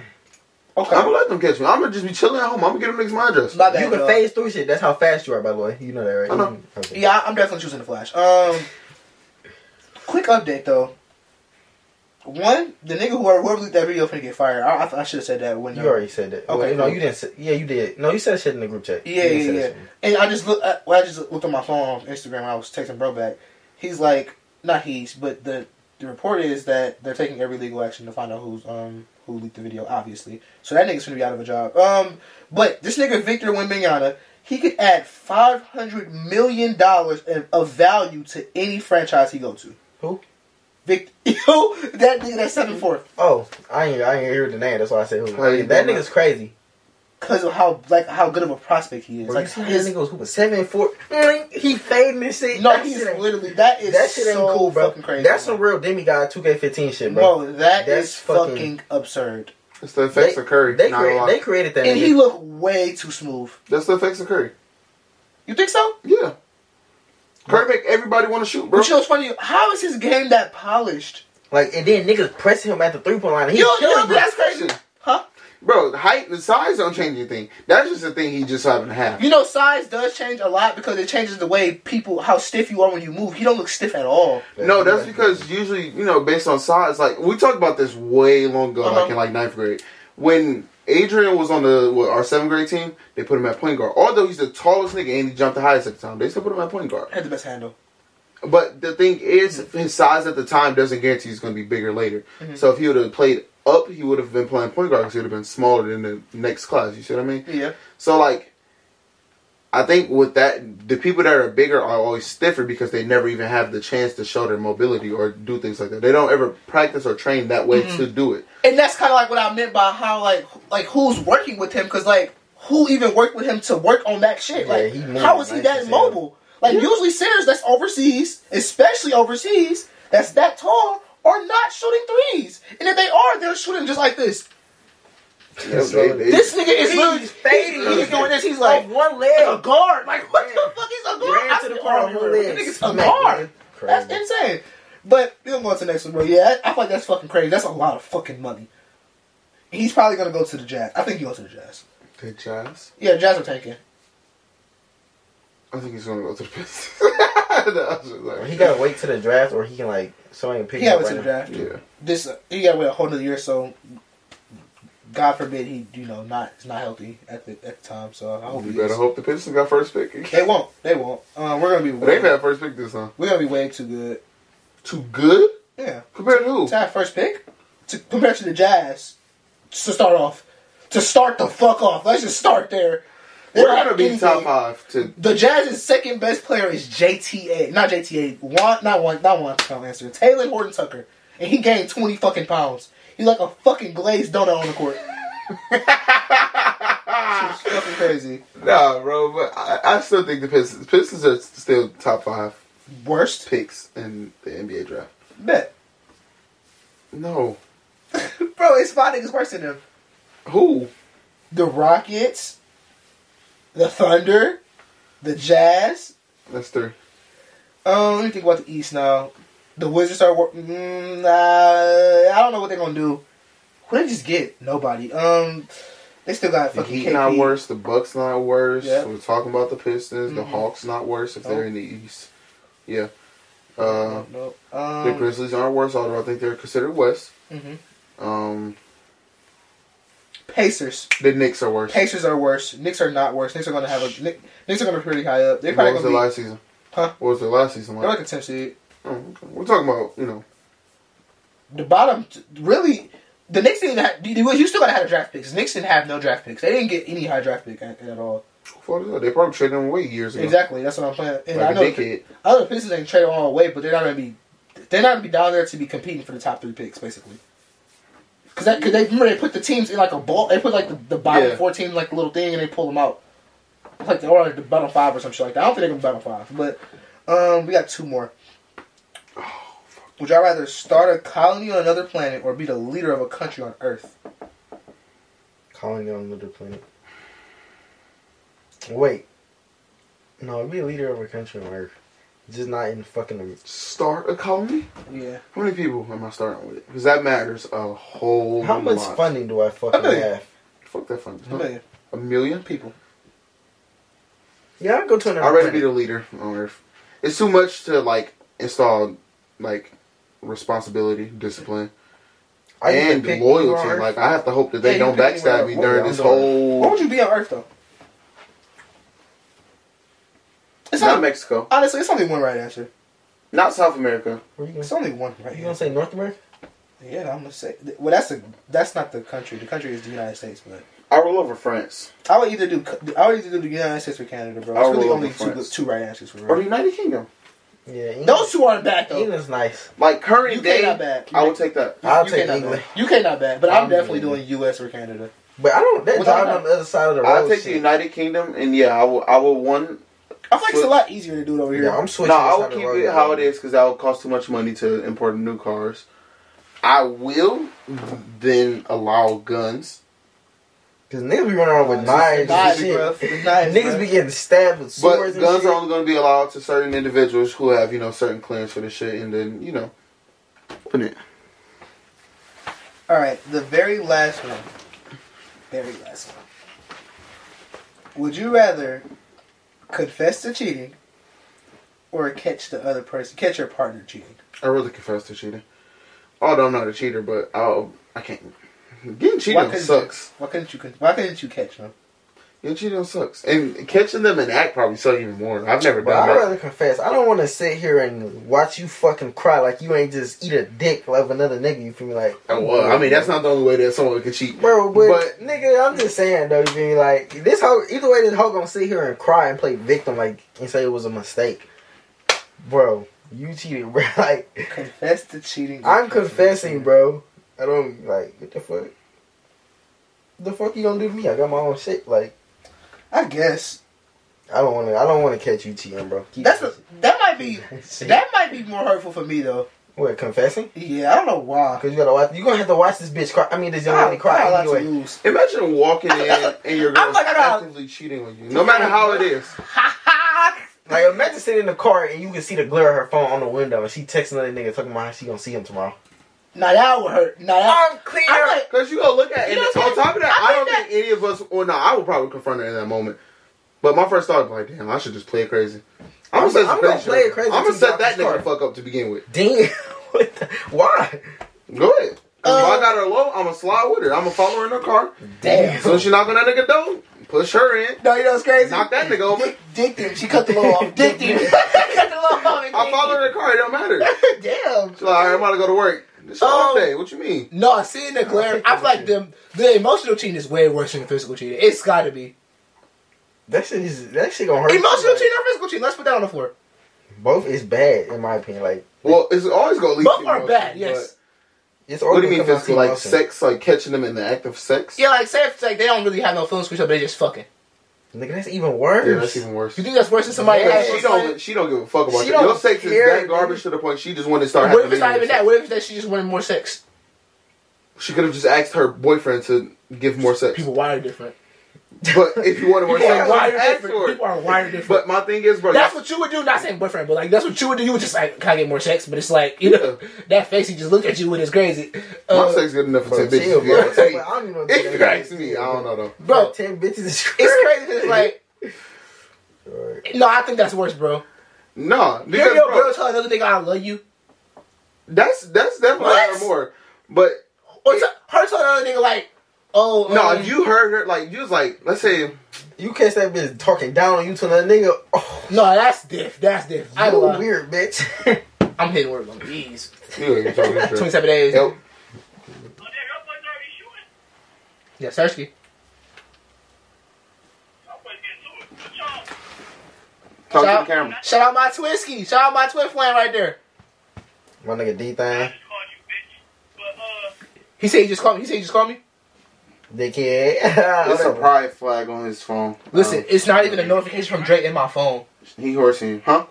okay. I'm gonna let them catch me. I'm gonna just be chilling at home. I'm gonna get them niggas my address. My bad, you can dog. phase through shit. That's how fast you are, by the way. You know that, right? I know. Okay. Yeah, I'm definitely choosing the Flash. Um, quick update though. One, the nigga who whoever leaked that video finna get fired. I, I, I should have said that when. You already said that. Okay, no, you didn't. Say, yeah, you did. No, you said shit in the group chat. Yeah, yeah, yeah. And I just look. At, well, I just looked on my phone on Instagram. I was texting bro back. He's like, not he's, but the the report is that they're taking every legal action to find out who's um who leaked the video. Obviously, so that nigga's gonna be out of a job. Um, but this nigga Victor Wembanyama, he could add five hundred million dollars of value to any franchise he go to. Who? Victor, yo, that nigga that's seven fourth. Oh, I ain't. I ain't hear the name. That's why I said who. How you that nigga's crazy. Cause of how like how good of a prospect he is. Bro, like his, that nigga was hooping seven four. Mm, he fading and shit. no, That he's shit literally that is That shit ain't so cool, bro. fucking crazy. That's some real demigod 2K15 shit, bro. Bro, that That's is fucking, fucking- absurd. It's the effects They- of Curry. They, Not crea- they created that. And nigga. he looked way too smooth. That's the effects of Curry. You think so? Yeah. Curry make everybody want to shoot, bro. But you know what's funny? How is his game that polished? like, and then niggas pressing him at the three point line. And he's Yo, yo, killing you. that's crazy. Huh? Bro, the height and size don't change anything. That's just the thing he just happen to have. You know, size does change a lot because it changes the way people, how stiff you are when you move. He don't look stiff at all. No, that's because usually, you know, based on size, like we talked about this way long ago, Uh-huh. like in like ninth grade. When Adrian was on the what, our seventh grade team, they put him at point guard. Although he's the tallest nigga and he jumped the highest at the time, they still put him at point guard. Had the best handle. But the thing is, his size at the time doesn't guarantee he's going to be bigger later. Mhm. So if he would have played up, he would have been playing point guard because he would have been smaller than the next class. You see what I mean? Yeah. So like, I think with that, the people that are bigger are always stiffer because they never even have the chance to show their mobility or do things like that. They don't ever practice or train that way Mhm. to do it. And that's kind of like what I meant by how like like who's working with him because like who even worked with him to work on that shit? Yeah, like he moving how is he that mobile? Like usually centers that's overseas, especially overseas, that's that tall, are not shooting threes. And if they are, they're shooting just like this. Yeah, they- they- This nigga is literally He's fading. He's doing this. He's Like like one a leg. guard. Like what Yeah. the fuck is a guard? Ran I to the said, car, oh, one this leg. nigga's a Smack, guard. That's insane. But we'll go on to the next one, bro. Yeah, I, I feel like that's fucking crazy. That's a lot of fucking money. He's probably gonna go to the Jazz. I think he goes to the Jazz. the Jazz. Yeah, Jazz are tanking. I think he's gonna go to the Pistons. No, I was just like- He gotta wait to the draft, or he can like somebody can pick He him got up to right the now. draft. Yeah. This uh, he got to wait a whole nother year. So, God forbid he, you know, not is not healthy at the at the time. So I hope You better is. hope the Pistons got first pick. They won't. They won't. Uh, we're gonna be. They've Way, had first pick this time. we're gonna be way too good. Too good Yeah. compared to who? To have first pick, to compared to the Jazz, to start off, to start the fuck off. Let's just start there. They We're gonna be anything. top five to The Jazz's second best player is JTA, not JTA. One, not one, not one. Answer. Talen Horton Tucker, and he gained twenty fucking pounds. He's like a fucking glazed donut on the court. It's fucking crazy. Nah, bro, but I, I still think the Pistons Pistons are still top five Worst picks in the NBA draft. bet, No. bro. It's five niggas worse than him. Who? The Rockets, the Thunder, the Jazz. That's three. Um, let me think about the East now. The Wizards are. Mm, uh, I don't know what they're gonna do. Who they just get? Nobody. Um, they still got The fucking Heat KP. not worse. The Bucks not worse. Yep. We're talking about the Pistons. The Mhm. Hawks not worse if Nope. they're in the East. Yeah. Uh, no, no. the Um, Grizzlies aren't worse, although I think they're considered West. Mm-hmm. Um, Pacers. the Knicks are worse. Pacers are worse. Knicks are not worse. Knicks are gonna have a. Knicks are gonna be pretty high up. They're what probably was the be. last season? Huh? What was the last season They're like? like a ten seed. Oh, okay. We're talking about you know. The bottom, really, the Knicks didn't have. You you still gotta have a draft picks. Knicks didn't have no draft picks. They didn't get any high draft pick at, at all. It. They probably traded them away years ago. Exactly. That's what I'm playing. And I Like know. a dickhead. I know the Pistons ain't trade all away, but they're not gonna be. They're not gonna be down there to be competing for the top three picks, basically. Cause, that, cause they remember they put the teams in like a ball. They put like the, the bottom Yeah. four teams like a little thing, and they pull them out. Like the, or like the bottom five or some shit like that. I don't think they're gonna be bottom five, but um, we got two more. Would y'all rather start a colony on another planet or be the leader of a country on Earth? Calling on another planet. Wait. No, be a leader of a country on Earth. Just not in fucking. Start a colony. Yeah, How many people am I starting with? Because that matters a whole How much lot. funding do I fucking A million. have? Fuck that fun. a million A million? people. Yeah, I'll go to another I'd rather be the leader on Earth. It's too much to like install like responsibility, discipline, I can and pick anywhere loyalty. Like I have to hope that they Yeah, don't backstab me during this I'm sorry. Why would you be on Earth though? It's Not only, Mexico, honestly, it's only one right answer. not South America. Where you It's only one right You gonna answer. say North America? Yeah, I'm gonna say. Well, that's the that's not the country. The country is the United States, but I roll over France I would either do I would either do the United States or Canada, bro. I'll It's really roll only two, France. two right answers for real. or the. United Kingdom. Yeah. England, Those two aren't bad though. England's nice. Like current UK day, not bad. I would take that. I'll UK take not England. bad. UK not bad, but I'm, I'm definitely doing US or Canada. But I don't. That Well, driving on the other side of the road. I'll take the. United Kingdom, and yeah, I will. I will one. I feel like it's a lot easier to do it over here. Yeah, I'm switching. No. I this will side of the keep road. it how it is because that will cost too much money to import new cars. I will then allow guns. Cause niggas be running around with knives and Knives, shit. knives, niggas bruh. be getting stabbed with But swords and guns shit. are only going to be allowed to certain individuals who have, you know, certain clearance for the shit, and then, you know, put it. All right, the very last one. Very last one. Would you rather confess to cheating or catch the other person, catch your partner cheating? I really confess to cheating. Although I'm not a cheater, but I'll, I can't. Getting cheated on sucks. You, why couldn't you? Why couldn't you catch them? Getting cheated on sucks. And catching them in act probably suck even more. I've never But done I'd rather confess. I don't want to sit here and watch you fucking cry like you ain't just eat a dick like another nigga. You feel me? Like, Oh, well, I mean, that's not the only way that someone can cheat. bro. But, But- nigga, I'm just saying though. You feel me? Like this whole Either way, this hoe gonna sit here and cry and play victim like and say it was a mistake, bro. You cheated, bro. Like Confess to cheating. I'm confessing, bro. I don't like what the fuck. The fuck you gonna do to me? I got my own shit. Like I guess I don't want to. I don't want to catch you cheating, bro. Keep that's that a, that might be that might be more hurtful for me though. What confessing? Yeah, I don't know why. Cause you gotta watch. You gonna have to watch this bitch cry. I mean, this young lady I cry got a to anyway. lose. Imagine walking in and your I'm girl's like, I got- actively cheating on you, no matter how it is. Like imagine sitting in the car and you can see the glare of her phone on the window and she texting another nigga talking about how she gonna see him tomorrow. Now that would hurt. Now that I'm clear. I'm like, Because you gonna look at You and know what on top of that. I I don't think think any of us. Well, no, I would probably confront her in that moment. But my first thought was like, damn, I should just play it crazy. I'm, I'm- gonna set I'm gonna play it crazy I'm gonna until set that nigga this the fuck up to begin with. Damn. The- Why? Go ahead. 'Cause if Uh, I got her low, I'm gonna slide with her. I'm gonna follow her in her car. damn. So she knock on that nigga door, push her in, No, you know what's crazy? knock that nigga over. Dick, dick him. She cut the low off. Dick him. cut the low off. and I dick follow her in the car. It don't matter. Damn. She's like, all right, I'm about to go to work. It's your off Um, day. What you mean? No, seeing the glare, I feel like the the emotional cheating is way worse than the physical cheating. It's got to be That shit is that shit gonna hurt. emotional cheating or physical cheating. Let's put that on the floor. Both is bad in my opinion. Like Well, it's always gonna lead Both to are bad. Yes. it's What do you mean always physical? coming Like emotion. sex, like catching them in the act of sex? Yeah, like say if like they don't really have no feelings for each other, they just fucking. Nigga, that's even worse. Yeah, that's even worse. You think that's worse than somebody? Yeah, having She don't. She don't give a fuck about She that. Your don't sex is that garbage to the point she just wanted to start. What if it's not even that? What if it's that she just wanted more sex? She could have just asked her boyfriend to give more sex. People wired different. But if you want more People sex, are wired just ask different. for it. People are wired different. But my thing is, bro, That's what you would do. Not saying boyfriend, but like that's what you would do. You would just like kind of get more sex, but it's like you know that face he just looked at you with is crazy. my Uh, sex good enough for Bro, ten chill, bitches. bro. Yeah, But I don't even know if that you is. ask me, I don't know though. bro, ten bitches is it's crazy. crazy. 'cause It's like Alright. no, I think that's worse, bro. No, Hear because your girl tell another nigga I love you, that's that's definitely What? more. But or t- her tell another nigga like, oh no, um, if you heard her, like you was like, let's say, You catch that bitch talking down on you to another nigga. Oh, no, that's diff, that's diff. I you ain't gonna lie. weird bitch. I'm hitting words on these you ain't talking shit. 27 days. Yep. Yeah, Sersky. Talk to Shout- the camera. Shout out my Twisky. Shout out my Twin Flame right there. My nigga D thing. He said he just called me. He said he just called me. Dickhead. It's a pride flag on his phone. Listen, Um, it's not even a notification from Drake in my phone. he horsing, huh?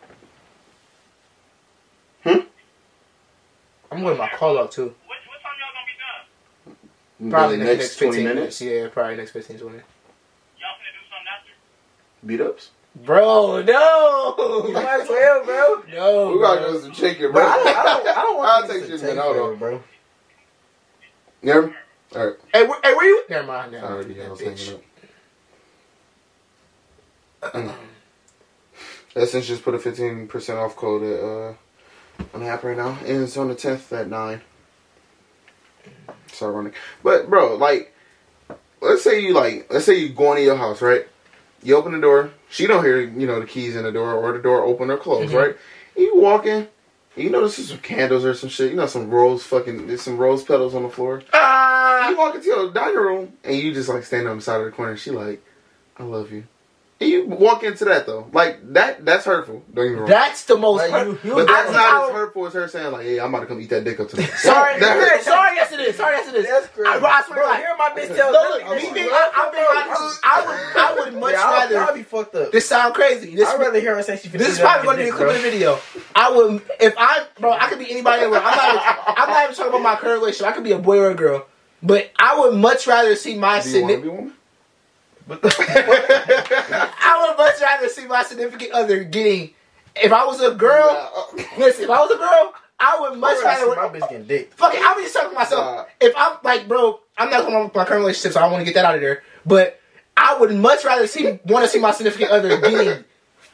I'm going my call up too. What, what time y'all gonna be done? Probably the next, next 15 twenty minutes. minutes. Yeah, probably next 15, 20. Y'all finna do something after? Beat ups. Bro, no. You might as well, bro. No. We gotta bro. go some chicken, Bro, bro. I don't, I don't, I don't want I'll you take to shit, take man. Hold forever, on. bro. Yeah. Right. Hey, where, hey, where you? Never mind. Mind. already That I was bitch. hanging up. Essence just put a fifteen percent off code at, uh, on the app right now, and it's on the tenth at nine. It's ironic, but bro, like, let's say you like, let's say you go into your house, right? You open the door. She don't hear, you know, the keys in the door or the door open or close, Mhm. right? You walk in. You know, there's some candles or some shit. You know, some rose fucking, there's some rose petals on the floor. Ah. You walk into your dining room and you just like stand on the side of the corner. And she like, I love you. And you walk into that though, like that. That's hurtful. Don't get me wrong. That's the most. Like, hurt- you- you but that's I- not I- as hurtful as her saying like, "Hey, I'm about to come eat that dick up tonight." Sorry, That sorry, yes it is. Sorry, yes it is. That's crazy. I, bro, I swear to Bro, God. hear my bitch tell No, look, me she being, I, I'm being honest. I would, I would much yeah, I'll, rather. I'll be fucked up. This sound crazy. This I'd rather hear her say she. This is probably going to be a clip of the video. I would, if I, bro, I could be anybody in the world. I'm not, even, I'm not even talking about my current relationship. I could be a boy or a girl. But I would much rather see my Do you want to significant. A? I would much rather see my significant other getting. If I was a girl, uh, listen. If I was a girl, I would much rather see my bitch getting dick. Fuck it, I'm just talking to myself. Nah. If I'm like, bro, I'm not going to my current relationship, so I want to get that out of there. But I would much rather see want to see my significant other getting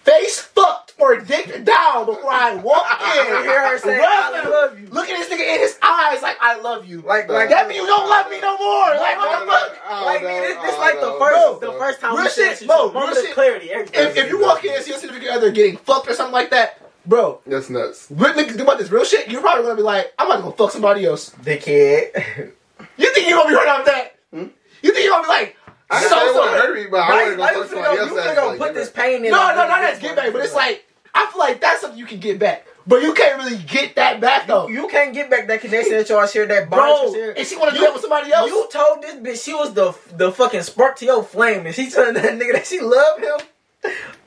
face fucked or dick down before I walk in. You Hear her say, Rub "I love you." Look at this nigga in his eyes like I love you. Like, like that means you don't love me no more. Like what the fuck? Like, man, this, this like the first, bro. the first time Real we said shit, bro, took moment real of shit. clarity. If, if you walk in and see your significant other getting fucked or something like that, bro, That's nuts. real, think about this real shit. You're probably gonna be like, I'm about to go fuck somebody else. dickhead. You think you're gonna be hurt off that? Hmm? You think you're gonna be like, I so didn't say it so wouldn't hurt me, but I Like, want to like go fuck somebody else. you that's finna go like, put this pain in. No, like, no, not this as get back, but it's like I feel like that's something you can get back, but you can't really get that back though, You can't get back that connection that y'all shared, that bond bro. shared. And she want to do You- that with somebody else. You told this bitch she was the the fucking spark to your flame, and she telling that nigga that she loved him.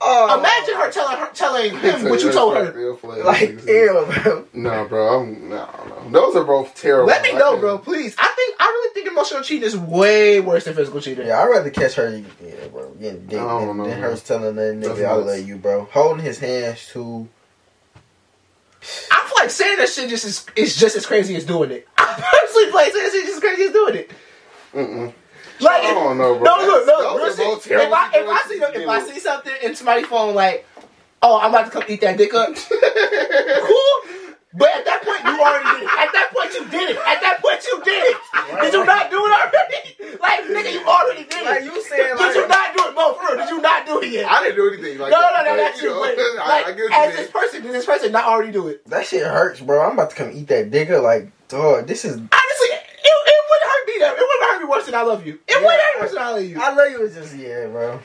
Oh, Imagine her telling her telling him what you told her. Like, ew, bro. No, bro. I'm, no, no. Those are both terrible. Let me I know, can't- bro, please. I think I really think emotional cheating is way worse than physical cheating. Yeah, I'd rather catch her, yeah, bro, getting dick don't than, know, than her telling that That's nigga, I nuts. love you, bro. Holding his hands too. I feel like saying that shit just is, is just as crazy as doing it. I personally feel like saying that shit is just as crazy as doing it. Mm-mm. Like, I don't know, bro. No, look, no. Those real are both shit. If I, if I see if I see something in somebody's phone like, oh, I'm about to come eat that dick up, cool. But at that point, you already did it. At that point, you did it. At that point, you did it. Did you not do it already? Like, nigga, you already did it. Like you saying, did you not do it? No, for real. Did you not do it yet? I didn't do anything. Like no, no, that. no, no, Like, that's you you. know, But, like, I get as this person, did this person not already do it? that shit hurts, bro. I'm about to come eat that dick up. Like, dog, this is. Honestly, it, it wouldn't hurt me. That it wouldn't hurt me worse than I love you. It Yeah. wouldn't hurt me worse than I love you. I love you. It's just yeah, bro.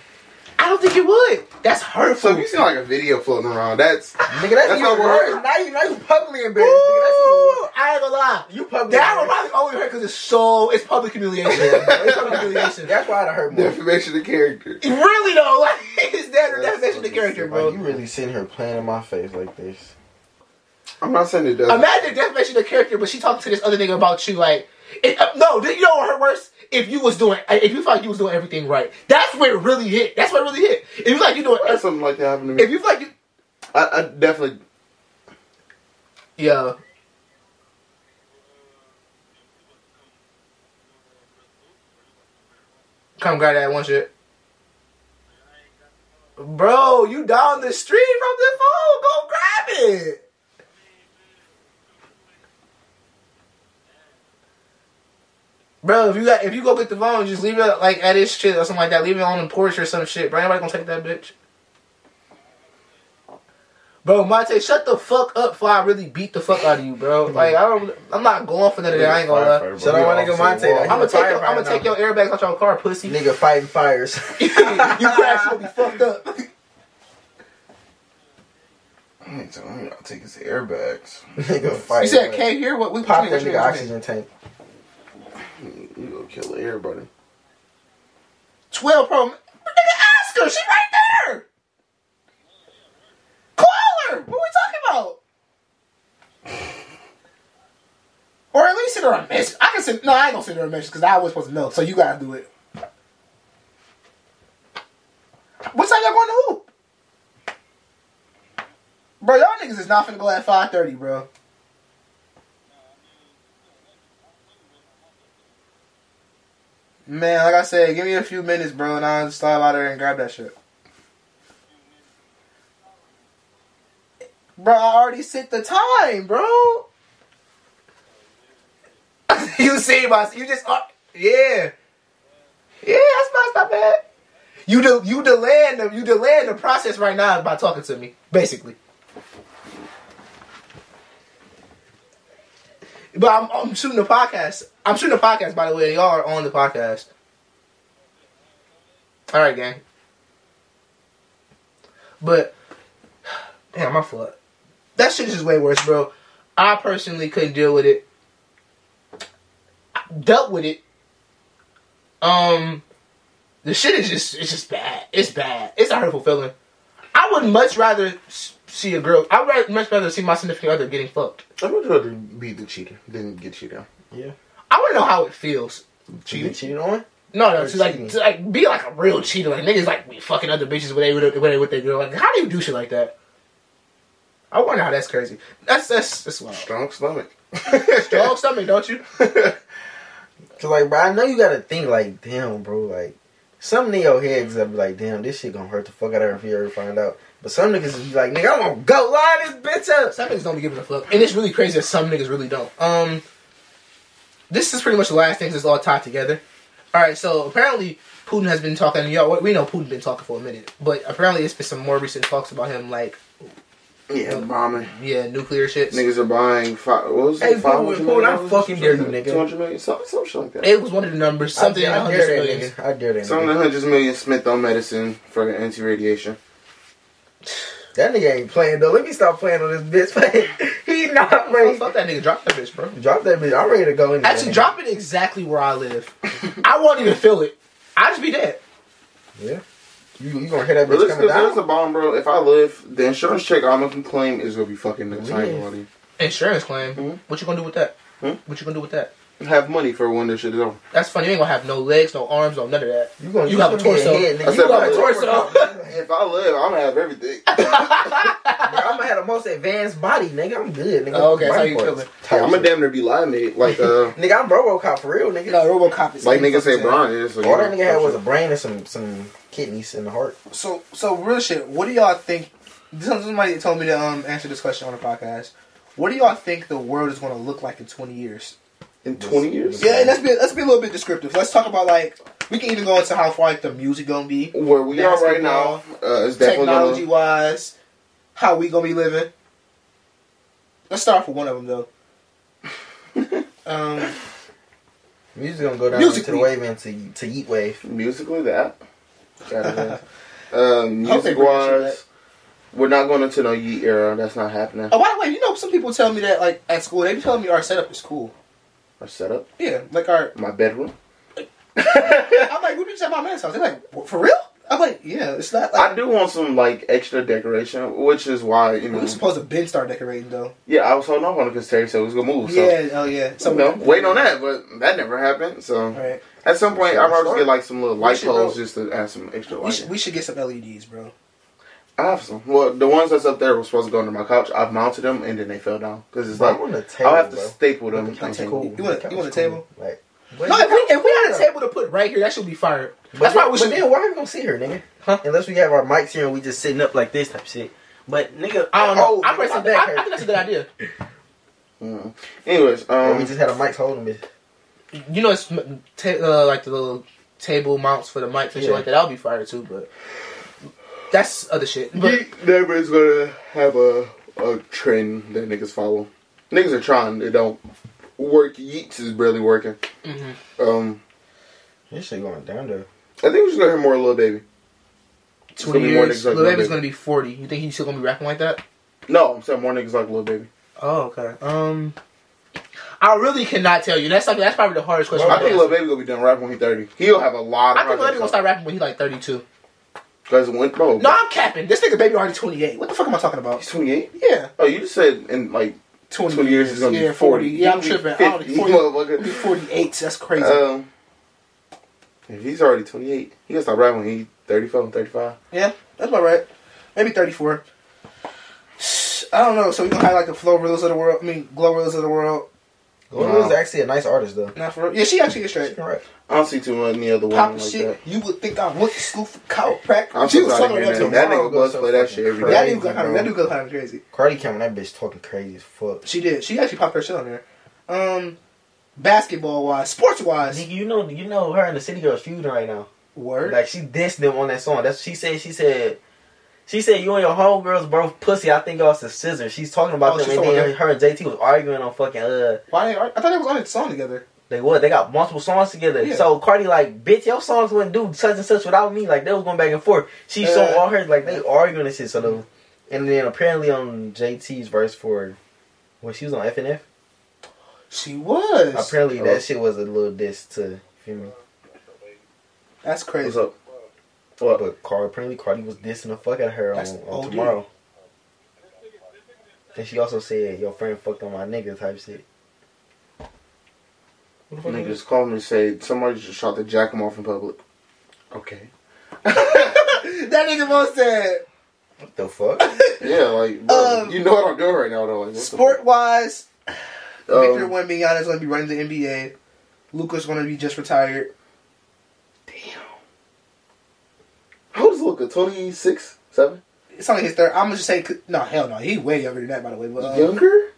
I don't think it would. That's hurtful. So if you see like a video floating around, that's Nigga, that's, That's even not worse. worse. Now you, now you publicly embarrassed. Nigga, that's even Ooh, worse. I ain't gonna lie. You publicly That would embarrassed. probably only hurt because it's so it's public humiliation. it's public humiliation. That's why I'd hurt more. defamation of character. Really though, like it's that That's definition of fucking character, Like, bro. you really sitting here playing in my face like this. I'm not saying it does. Imagine definition of character, but she talking to this other nigga about you, like it, no, you know what hurt worse? If you was doing, if you felt like you was doing everything right, that's where it really hit. That's where it really hit. If you like you doing, That's something like that happened to me. if you feel like you, I, I definitely. yeah, come grab that one shit. Bro, you down the street from the phone. Go grab it. Bro, if you got if you go get the phone, just leave it like at his shit or something like that. Leave it on the porch or some shit. Bro, anybody gonna take that bitch? Bro, Monte, shut the fuck up before I really beat the fuck out of you, bro. Like I don't, I'm not going for none of that. I ain't gonna lie. Shout out my nigga Monte. I'm gonna take your, Firefighter I'm gonna take now. your airbags out your car, pussy. Nigga fighting fires. you crash, you'll be fucked up. I ain't telling you, I'll take his airbags. nigga fighting. You said can't hear what we Pop what that nigga what you mean? oxygen tank. You gonna kill everybody. Twelve Pro. Nigga, ask her. She right there. Call her. What are we talking about? Or at least send her a message. I can send. No, I ain't gonna send her a message because I was supposed to know. So you gotta do it. What time y'all going to hoop? Bro, y'all niggas is not finna go at five thirty, bro. Man, like I said, give me a few minutes, bro, and I'll slide out there and grab that shit. Bro, I already set the time, bro. you see my, you just, uh, yeah, yeah, that's not, that's bad. You do, you delaying the, you delaying the process right now by talking to me, basically. But I'm, I'm shooting a podcast. I'm shooting a podcast, by the way. Y'all are on the podcast. All right, gang. But damn, my fault. That shit is just way worse, bro. I personally couldn't deal with it. I dealt with it. Um, the shit is just it's just bad. It's bad. It's a hurtful feeling. I would much rather see a girl. I'd much rather see my significant other getting fucked. I would rather be the cheater than get cheated on. I want to know how it feels. Cheated? Cheated on? No, no, Or to like, cheating. to like be like a real cheater. Like niggas like be fucking other bitches when they with when they with their girl. Like, how do you do shit like that? I wonder how that's crazy. That's that's that's wild. Strong stomach. Strong stomach, don't you? Cause like, bro, I know you gotta think like, damn, bro, like some in your heads that be like, damn, this shit gonna hurt the fuck out of her if you ever find out. But some niggas be like, nigga, I'm gonna go line this bitch up. Some niggas don't be giving a fuck, and it's really crazy that some niggas really don't. Um, this is pretty much the last things it's all tied together. All right, so apparently Putin has been talking. Y'all, we know Putin been talking for a minute, but apparently it's been some more recent talks about him, like Yeah, bombing. yeah, nuclear shit. Niggas are buying five. What was it? Five Putin, hundred Putin, I million. fucking dare you, nigga. Two hundred million. Some, some shit like that. It was one of the numbers, something in I, the I hundreds dare of that nigga. I dare that Some of nigga. the hundreds of spent on medicine for anti-radiation. That nigga ain't playing though. Let me stop playing on this bitch. he not Bro, ready. fuck that nigga, drop that bitch, bro. Drop that bitch. I'm ready to go in there. Actually, drop it exactly where I live. I won't even feel it. I just be dead. Yeah. You, you gonna hit that Bro, bitch this coming there's down? a bomb, bro. If I live, the insurance check I'm gonna claim is gonna be fucking nuts. I ain't gonna lie to you. Insurance claim. Mhm. What you gonna do with that? Hmm? What you gonna do with that? Have money for when this shit is over. That's funny. You ain't gonna have no legs, no arms, no none of that. You gonna You you have a torso. Head, nigga. You said gonna have a torso. If I live, I'm gonna have everything. I'm gonna have the most advanced body, nigga. I'm good, nigga. Oh, okay, that's how you feeling. Yeah, I'm gonna damn near be live mate. Like uh, Nigga, I'm RoboCop for real, nigga. You know, RoboCop is like niggas say Brian is. So All that nigga had was a brain and some some kidneys in the heart. So, so real shit. What do y'all think? Somebody told me to um answer this question on the podcast. What do y'all think the world is going to look like in twenty years? In 20 years. Yeah, let's be let's be a little bit descriptive. Let's talk about like we can even go into how far like the music gonna be, Where we are right now, uh, it's technology gonna. wise, how we gonna be living. Let's start off with one of them though. um, Music's gonna go down Musically. to the wave into to eat Wave. Musically, that. Gotta um, music bring that shit wise, we're not going into no Yeat era. That's not happening. oh by the way, you know some people tell me that like at school they be telling me our setup is cool. Our setup, Yeah, like our my bedroom. I'm like we be just at my man's house. They're like for real? I'm like yeah, it's not like I do want some like extra decoration, which is why you we know. were supposed to Ben start decorating though. Yeah, I was holding off on it because Terry said it was gonna move. So, Yeah, oh yeah. so you know, waiting on that, but that never happened. So Right. at some point, probably start. get like some little light poles just to add some extra We light. should, we should get some LEDs, bro. I have some. Well, the ones that's up there were supposed to go under my couch. I've mounted them and then they fell down because it's Bro, like I'm on table, I'll have to bro. staple them. The couch and- cool. You want- The you want couch a table? cool. Like, No, if we, if we had a table to put right here, that should be fired. But That's then, why we but should. then why are we gonna sit here, nigga? Huh? Unless we have our mics here and we just sitting up like this type shit. But nigga, I don't know. Oh, I, nigga, personally, I, I think that's a good idea. Mm. Anyways, Or um, we just had a mics holding me. You know, it's m- ta- uh, like the little table mounts for the mics and shit like that. That would be fired too, but that's other shit. But Yeat never is gonna have a a trend that niggas follow. Niggas are trying. They don't work. Yeat's is barely working. mhm. Um, This shit going down there. I think we're just gonna hear more Lil Baby. It's gonna twenty more years, niggas like Lil Lil Baby's Baby. gonna be forty. You think he's still gonna be rapping like that? No, I'm saying more niggas like Lil Baby. Oh, okay. Um, I really cannot tell you. That's like that's probably the hardest question. I think answer. Lil Baby gonna be done rapping when he's 30. He'll have a lot I of think Lil Baby gonna start rapping when he's like thirty-two. Because when bro, No, I'm capping. This nigga baby already twenty eight. What the fuck am I talking about? he's 28. Yeah, Oh, you just said in like 20, 20 years he's gonna yeah, be 40. Yeah, I'm tripping. I don't 50, know, 40, be 48. That's crazy. Um, if he's already 28, he can start rapping when he's 34, 35. yeah, that's about right. Maybe 34. I don't know. So we gonna have like the Flow Reels of the world. I mean, Glorillas of the world. Glorilla is actually a nice artist though. Not for real. Yeah, she actually is straight. can rap. I don't see too many other Pop women like shit. that. You would think I went to school for chiropractic. I'm She so was talking hearing about that. that. That nigga goes bust so play that shit every crazy. That day. dude got kind of that dude got kind of crazy. Cardi came on that bitch talking crazy as fuck. She did. She actually popped her shit on there. Um, basketball wise, sports wise, Nigga, you know, you know her and the City Girls feuding right now. word. Like she dissed them on that song. That's she said. She said. She said you and your homegirls both pussy. I think y'all some scissors. She's talking about Oh, them, and then her and JT was arguing on fucking uh. Why? They, I thought they was on a song together. They what? They got multiple songs together. Yeah. So Cardi like, bitch, your songs wouldn't do such and such without me. Like they was going back and forth. She Uh, saw all her like they arguing and shit. So the, and then apparently on JT's verse for when she was on FNF, She was. apparently Oh. that shit was a little diss to you feel me. That's crazy. What's up? What? But Cardi apparently Cardi was dissing the fuck out of her on, That's on OD. tomorrow. And she also said your friend fucked on my nigga type shit. What the fuck is Niggas called me and said somebody just shot the jack him off in public. Okay. that nigga most said What the fuck? Yeah, like, bro, Um, you know what I'm doing right now, though. Like, what the sport wise, fuck? Victor Um, Wembanyama is going to be running the NBA. Luka's going to be just retired. Damn. How old is Luka? 26? 7? It's only his third. I'm gonna just say no, hell no. He's way younger than that, by the way. But uh, Younger?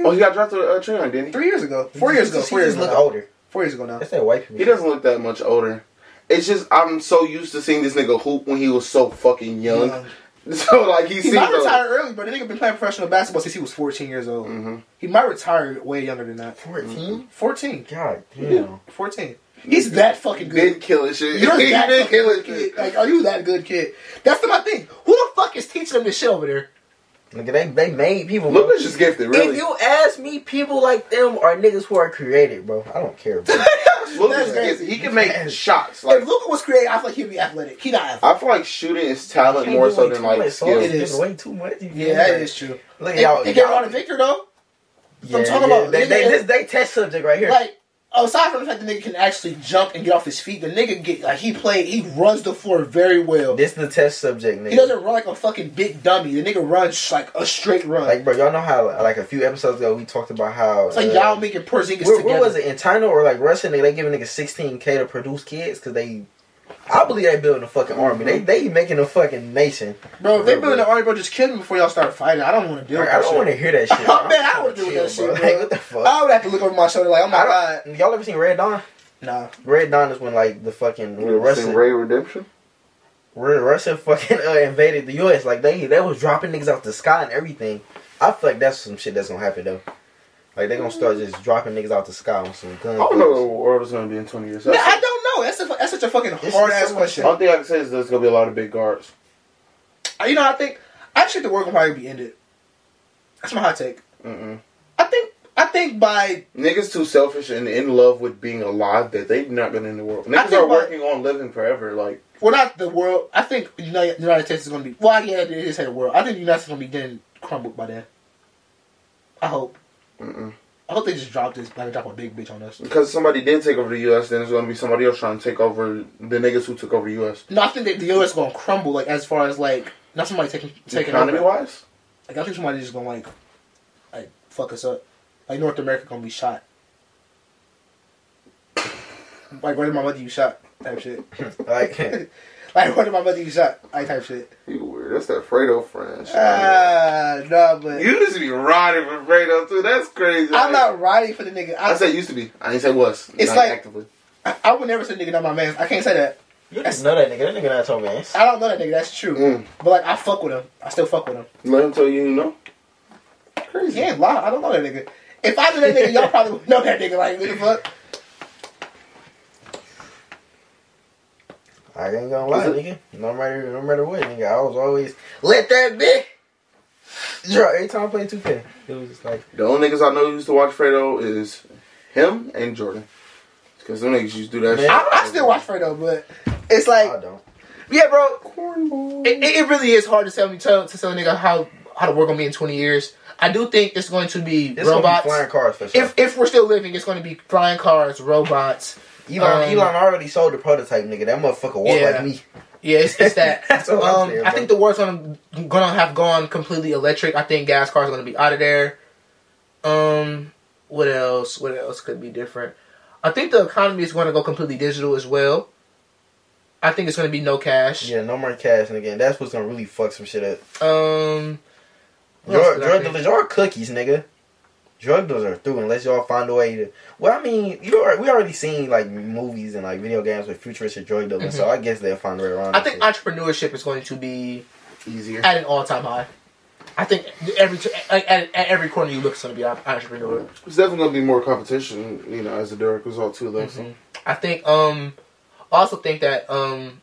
Yeah, nigga. Oh, he got drafted to uh, Trayon, didn't he? three years ago, four years ago, She four years ago, look older. four years ago now. That's that white people. He doesn't look that much older. It's just I'm so used to seeing this nigga hoop when he was so fucking young. Young. So like he, He seems might like, retire early, but the nigga been playing professional basketball since he was 14 years old. hmm He might retire way younger than that. 14? 14. God damn. 14. He's that fucking good. Been killing shit. You're he that been fucking killing shit. kid. Like, are you that good kid? That's the, my thing. Who the fuck is teaching him this shit over there? Nigga, they they made people. Bro. Luka's just gifted, really. If you ask me, people like them are niggas who are created, bro. I don't care, bro. Luka's That's crazy. gifted. He can make Yes. shots. If Like Luka was creative, I feel like he'd be athletic. He not athletic. I feel like shooting is talent Can't more so way than like much, skill. it's is. way too much. You Yeah, that is true. Look at They, y'all. they get y'all- Ronald Victor though. Yeah, I'm talking yeah, about- they, nigga, they, this they test subject right here. Like aside from the fact the nigga can actually jump and get off his feet, the nigga get like he played. He runs the floor very well. this is the test subject, nigga. He doesn't run like a fucking big dummy. The nigga runs like a straight run. like, bro. Y'all know how like a few episodes ago we talked about how it's like uh, Ming and Porzingis Where, together. where was it in China or like Russia? Nigga, they giving niggas sixteen k to produce kids because they. I believe they building a fucking army. They they making a fucking nation. Bro, if they building an army, bro, just kill me before y'all start fighting. I don't want to deal Like, with I don't want to hear that shit. Oh, bro. man, I I'm wanna deal with chill, that shit, bro. bro. Like, what the fuck? I would have to look over my shoulder like, oh my I god. don't- Y'all ever seen Red Dawn? Nah. Red Dawn is when like the fucking when You ever seen Ray Redemption? when Russia fucking uh, invaded the U.S. Like they they was dropping niggas out the sky and everything. I feel like that's some shit that's gonna happen though. Like they gonna start just dropping niggas out the sky on some guns. I don't know what the world is gonna be in twenty years. Man, I don't know. That's a, that's such a fucking hard ass so question. only thing I can say is there's gonna be a lot of big guards. Uh, You know, I think I think the world will probably be ended. That's my hot take. Mm-mm. I think I think by Niggas too selfish and in love with being alive that they've not been in the world. Niggas are by- working on living forever. Like well, not the world. I think United, United States is going to be. Well, yeah, it is the world. I think the United States is going to be getting crumbled by then. I hope. mm-mm. I hope they just drop this. Like, drop a big bitch on us. because somebody did take over the U.S., then there's gonna be somebody else trying to take over the niggas who took over the U.S. No, I think that the U.S. is going to crumble. Like as far as like not somebody taking taking Economy over. wise, Like I think somebody just going to like like fuck us up. Like North America going to be shot. like where did my mother you shot? Type shit. Like like where did my mother you shot? Like type shit. you weird. That's that Fredo friend. shit. Ah, no, but you used to be riding for Fredo too. That's crazy. I'm not riding for the nigga. I, I said used to be. I didn't say was. It's not like- actively. I, I would never say nigga not my man. I can't say that. you just know that nigga. That nigga not your man. I don't know that nigga. That's true. Mm. But like I fuck with him. I still fuck with him. Let him tell you you know. Crazy. Yeah, lie. I don't know that nigga. If I knew that nigga, y'all probably would know that nigga. Like what the fuck? I ain't gonna lie, nigga. No matter no matter what, nigga. I was always let that be. Bro, every time I played 2K, it was just like The only niggas I know who used to watch Fredo is him and Jordan. Because them niggas used to do that Man. shit. I, I still watch Fredo, but it's like I don't. yeah, bro. Cornball. It, it it really is hard to tell me tell to tell a nigga how how the world gonna be in 20 years. I do think it's going to be It's gonna robots. be flying cars for sure. if if we're still living, it's going to be flying cars, robots. Elon um, Elon already sold the prototype, nigga. That motherfucker walk Yeah. like me. Yeah, it's, it's that. That's what I'm um, saying, I think the world's gonna gonna have gone completely electric. I think gas cars are gonna be out of there. Um, what else? What else could be different? I think the economy is going to go completely digital as well. I think it's going to be no cash. Yeah, no more cash. And that's what's gonna really fuck some shit up. Um, what else Drug, did I drug think? dealers are cookies, nigga. Drug dealers are through unless y'all find a way to. Well, I mean, you are, we already seen like movies and like video games with futuristic drug dealers, so I guess they'll find a way around. It. I think shit. entrepreneurship is going to be Easier. at an all time high. I think every like, at, at every corner you look, is going to be an entrepreneur. There's definitely gonna be more competition, you know, as a direct result too. Though. so. Mhm. I think um I also think that um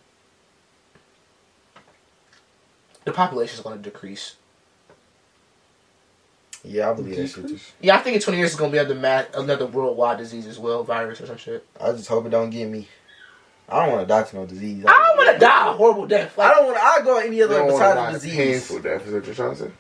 the population is going to decrease. Yeah, I believe that shit. Too. Yeah, I think in 20 years it's going to be another ma- another worldwide disease as well, virus or some shit. I just hope it don't get me. I don't want to die to no disease. I don't want to die a horrible death. I don't want. to. I go any other don't want to besides die the disease. painful death. Is what you're trying to say?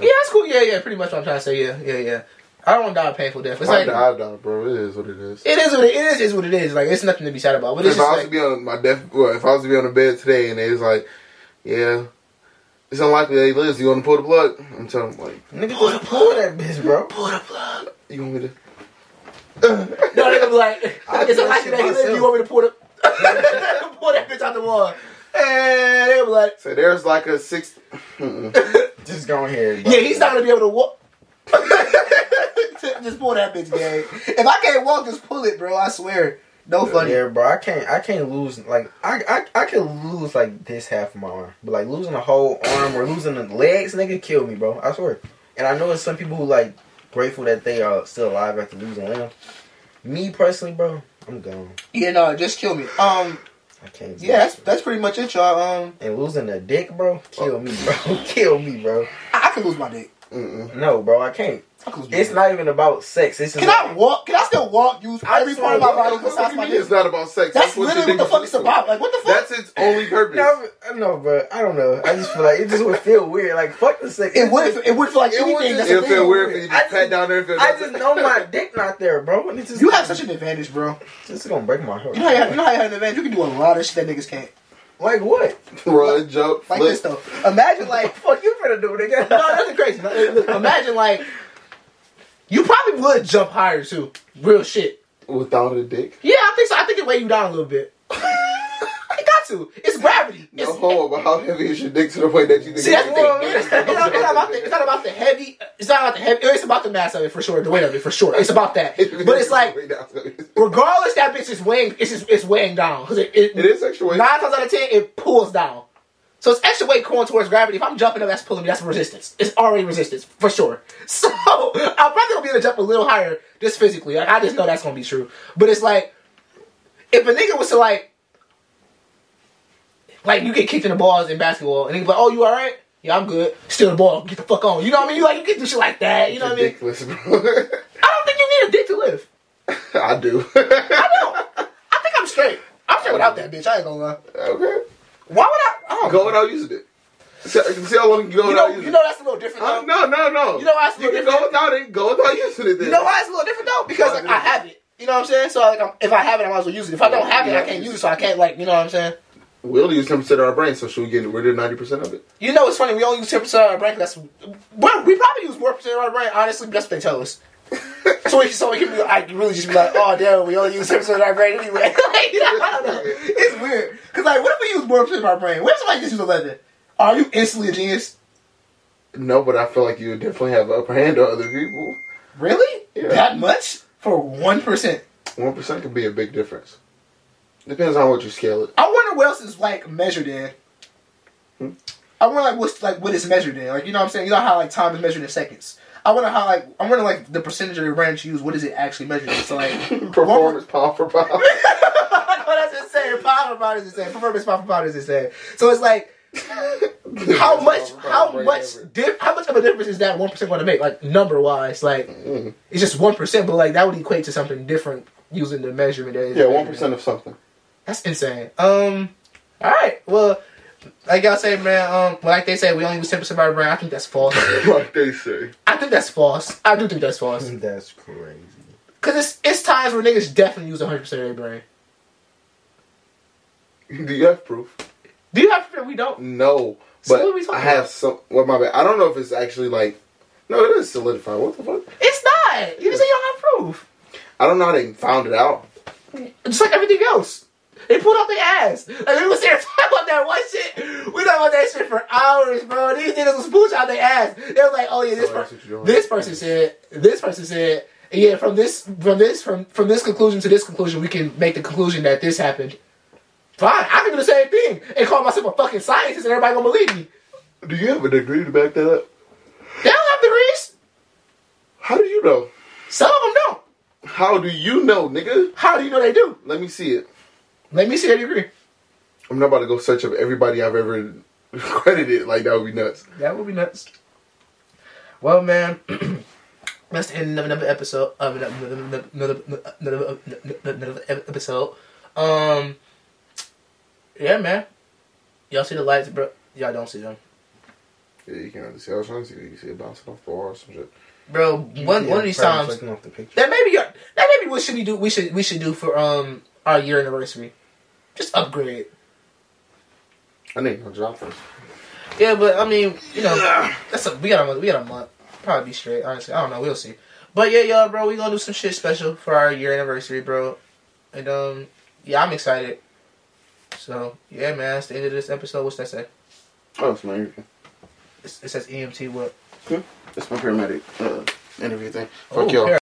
yeah, that's cool. Yeah, yeah, pretty much what I'm trying to say. Yeah, yeah, yeah. I don't want to die a painful death. It's I like die, I die, bro. It is what it is. it is what it is. Is what it is. Like it's nothing to be sad about. But it's if I was like to be on my death, well, if I was to be on the bed today and they was like, "Yeah, it's unlikely that he lives," you want to pull the plug? I'm telling them like, Nigga, just pull that bitch, bro. pull the plug. "You want me to?" No, they're gonna be like, I it's that unlikely that he lives. You want me to pull the pull that bitch out the wall? And they'll be like, So there's like a six. Just go ahead. Bro. Yeah, he's not gonna be able to walk. just pull that bitch, gang. If I can't walk, just pull it, bro. I swear. No funny. Yeah, bro. I can't. I can't lose. Like I, I, I can lose like this half of my arm, but like losing a whole arm or losing the legs, nigga, kill me, bro. I swear. And I know there's some people who like grateful that they are still alive after losing limbs. Me personally, bro, I'm gone. Yeah, no, just kill me. Um, I can't. yeah, that's that's pretty much it, y'all. Um, and losing a dick, bro, kill me, bro. kill me, bro. I, I can lose my dick. Mm-mm. No, bro, I can't. I can lose my It's not even about sex. It's just Can I walk? Can I still walk? Use every part of my body What the fuck besides you my mean dick? It's not about sex. That's what literally what the fuck is it's about. Like, what the fuck? That's its only purpose. No, no, but I don't know. I just feel like it just would feel weird. Like fuck the sex. It would. It would feel like It would anything. just- That's It'll a feel thing. weird if you I just pat just- down there and feel I just know my dick not there, bro. And it's just You have such an advantage, bro. This is gonna break my heart. You know, how you have, you know how you have an advantage. You can do a lot of shit that niggas can't. Like what? run, jump, Like flip. this though. Imagine like Fuck you finna do, nigga. No, nothing crazy. Imagine like you probably would jump higher too. Real shit. without a dick. Yeah, I think so. I think it weigh you down a little bit. it got to. It's gravity. No It's, homo, but how heavy is your dick to the point that you think? See, that's you thing. can- It's, not, about the, it's not about the heavy. It's not about the heavy. It's about the mass of it for sure. The weight of it for sure. It's about that. But it's like, regardless, that bitch is weighing. It's just, it's weighing down because it, it, It is weight. Nine times out of ten, it pulls down. So it's extra weight going towards gravity. If I'm jumping up, that's pulling me. That's resistance. It's already resistance for sure. So I'm probably gonna be able to jump a little higher just physically. Like I just know that's gonna be true. But it's like if a nigga was to like, like you get kicked in the balls in basketball, and he be like, "Oh, you all right? Yeah, I'm good. Steal the ball. Get the fuck on." You know what I mean? You like you can do shit like that. You know what I mean? Ridiculous, bro. I don't think you need a dick to live. I do. I don't. I think I'm straight. I'm straight without that bitch. I ain't gonna lie. okay. Why would I? Don't Go without using it. See, see how long you go You without know, using you know that's a little different. it. Uh, no, no, no. You know why it's a You little can go without it. Go without using it. Then. You know why it's a little different though? Because like I have it. You know what I'm saying? So like I'm, if I have it, I might as well use it. If I don't have it, I can't use it. So I can't like you know what I'm saying? We only use ten percent of our brain, so should we get rid of ninety percent of it? You know it's funny. We only use ten percent of our brain. That's well, we probably use more percent of our brain. Honestly, that's what they tell us. so we so we can be like really just be like, oh damn, we only use ten percent of our brain anyway. like, I don't know. It's weird because like, what if we use more percent of our brain? What if somebody just use eleven? Are you instantly a genius? No, but I feel like you would definitely have an upper hand on other people. Really? Yeah. That much for one percent? One percent could be a big difference. Depends on what you scale it. I wonder what else is like measured in. Hmm? I wonder like what's like what is measured in. Like you know what I'm saying? You know how like time is measured in seconds. I wonder how like I wonder like the percentage of your brain you use. What is it actually measured in? So like Performance pound for pound. no, that's insane. Pound for pound is insane. Performance pound for pound is insane. So it's like how much how much di- how much of a difference is that one percent going to make? Like number wise, like Mm. it's just one percent, but like that would equate to something different using the measurement. that is Yeah, one percent of something. That's insane. Um, all right. Well, like y'all say, man. Um, like they say, we only use ten percent of our brain. I think that's false. like they say. I think that's false. I do think that's false. That's crazy. Cause it's it's times where niggas definitely use hundred percent of their brain. Do you have proof? Do you have proof? We don't. No, So but what are we talking I have about? some. Well, my bad. I don't know if it's actually like. No, it is solidified. What the fuck? It's not. You just say you don't have proof. I don't know how they found it out. Just like everything else. They pulled out their ass. Like we was there talking about that one shit. We talking about that shit for hours, bro. These niggas was pooch out their ass. They was like, oh yeah, this per- that's what you're doing. this person said, this person said, yeah, from this from this from from this conclusion to this conclusion, we can make the conclusion that this happened. Fine, I can do the same thing and call myself a fucking scientist, and everybody gonna believe me. Do you have a degree to back that up? They don't have degrees. How do you know? Some of them don't. How do you know, nigga? How do you know they do? Let me see it. Let me see their degree. I'm not about to go search up everybody I've ever credited. Like that would be nuts. That would be nuts. Well, man, that's the end of another episode. Of another, another, another, another, another episode. Um, yeah, man. Y'all see the lights, bro? Y'all don't see them, Yeah, you can't see. I was trying to see. You see it bouncing off the wall or some shit. bro. One one of these times. Off the picture. That maybe that maybe what should we do? We should we should do for um our year anniversary. Just upgrade. I need no first. Yeah, but I mean, you know, that's a we got a month. We got a month. Probably be straight. Honestly, I don't know. We'll see. But yeah, y'all, bro, we gonna do some shit special for our year anniversary, bro. And um, yeah, I'm excited. So yeah, man, that's the end of this episode. What's that say? Oh, it's my interview. It's, it says EMT. What? It's my paramedic uh, interview thing. Oh, Fuck y'all.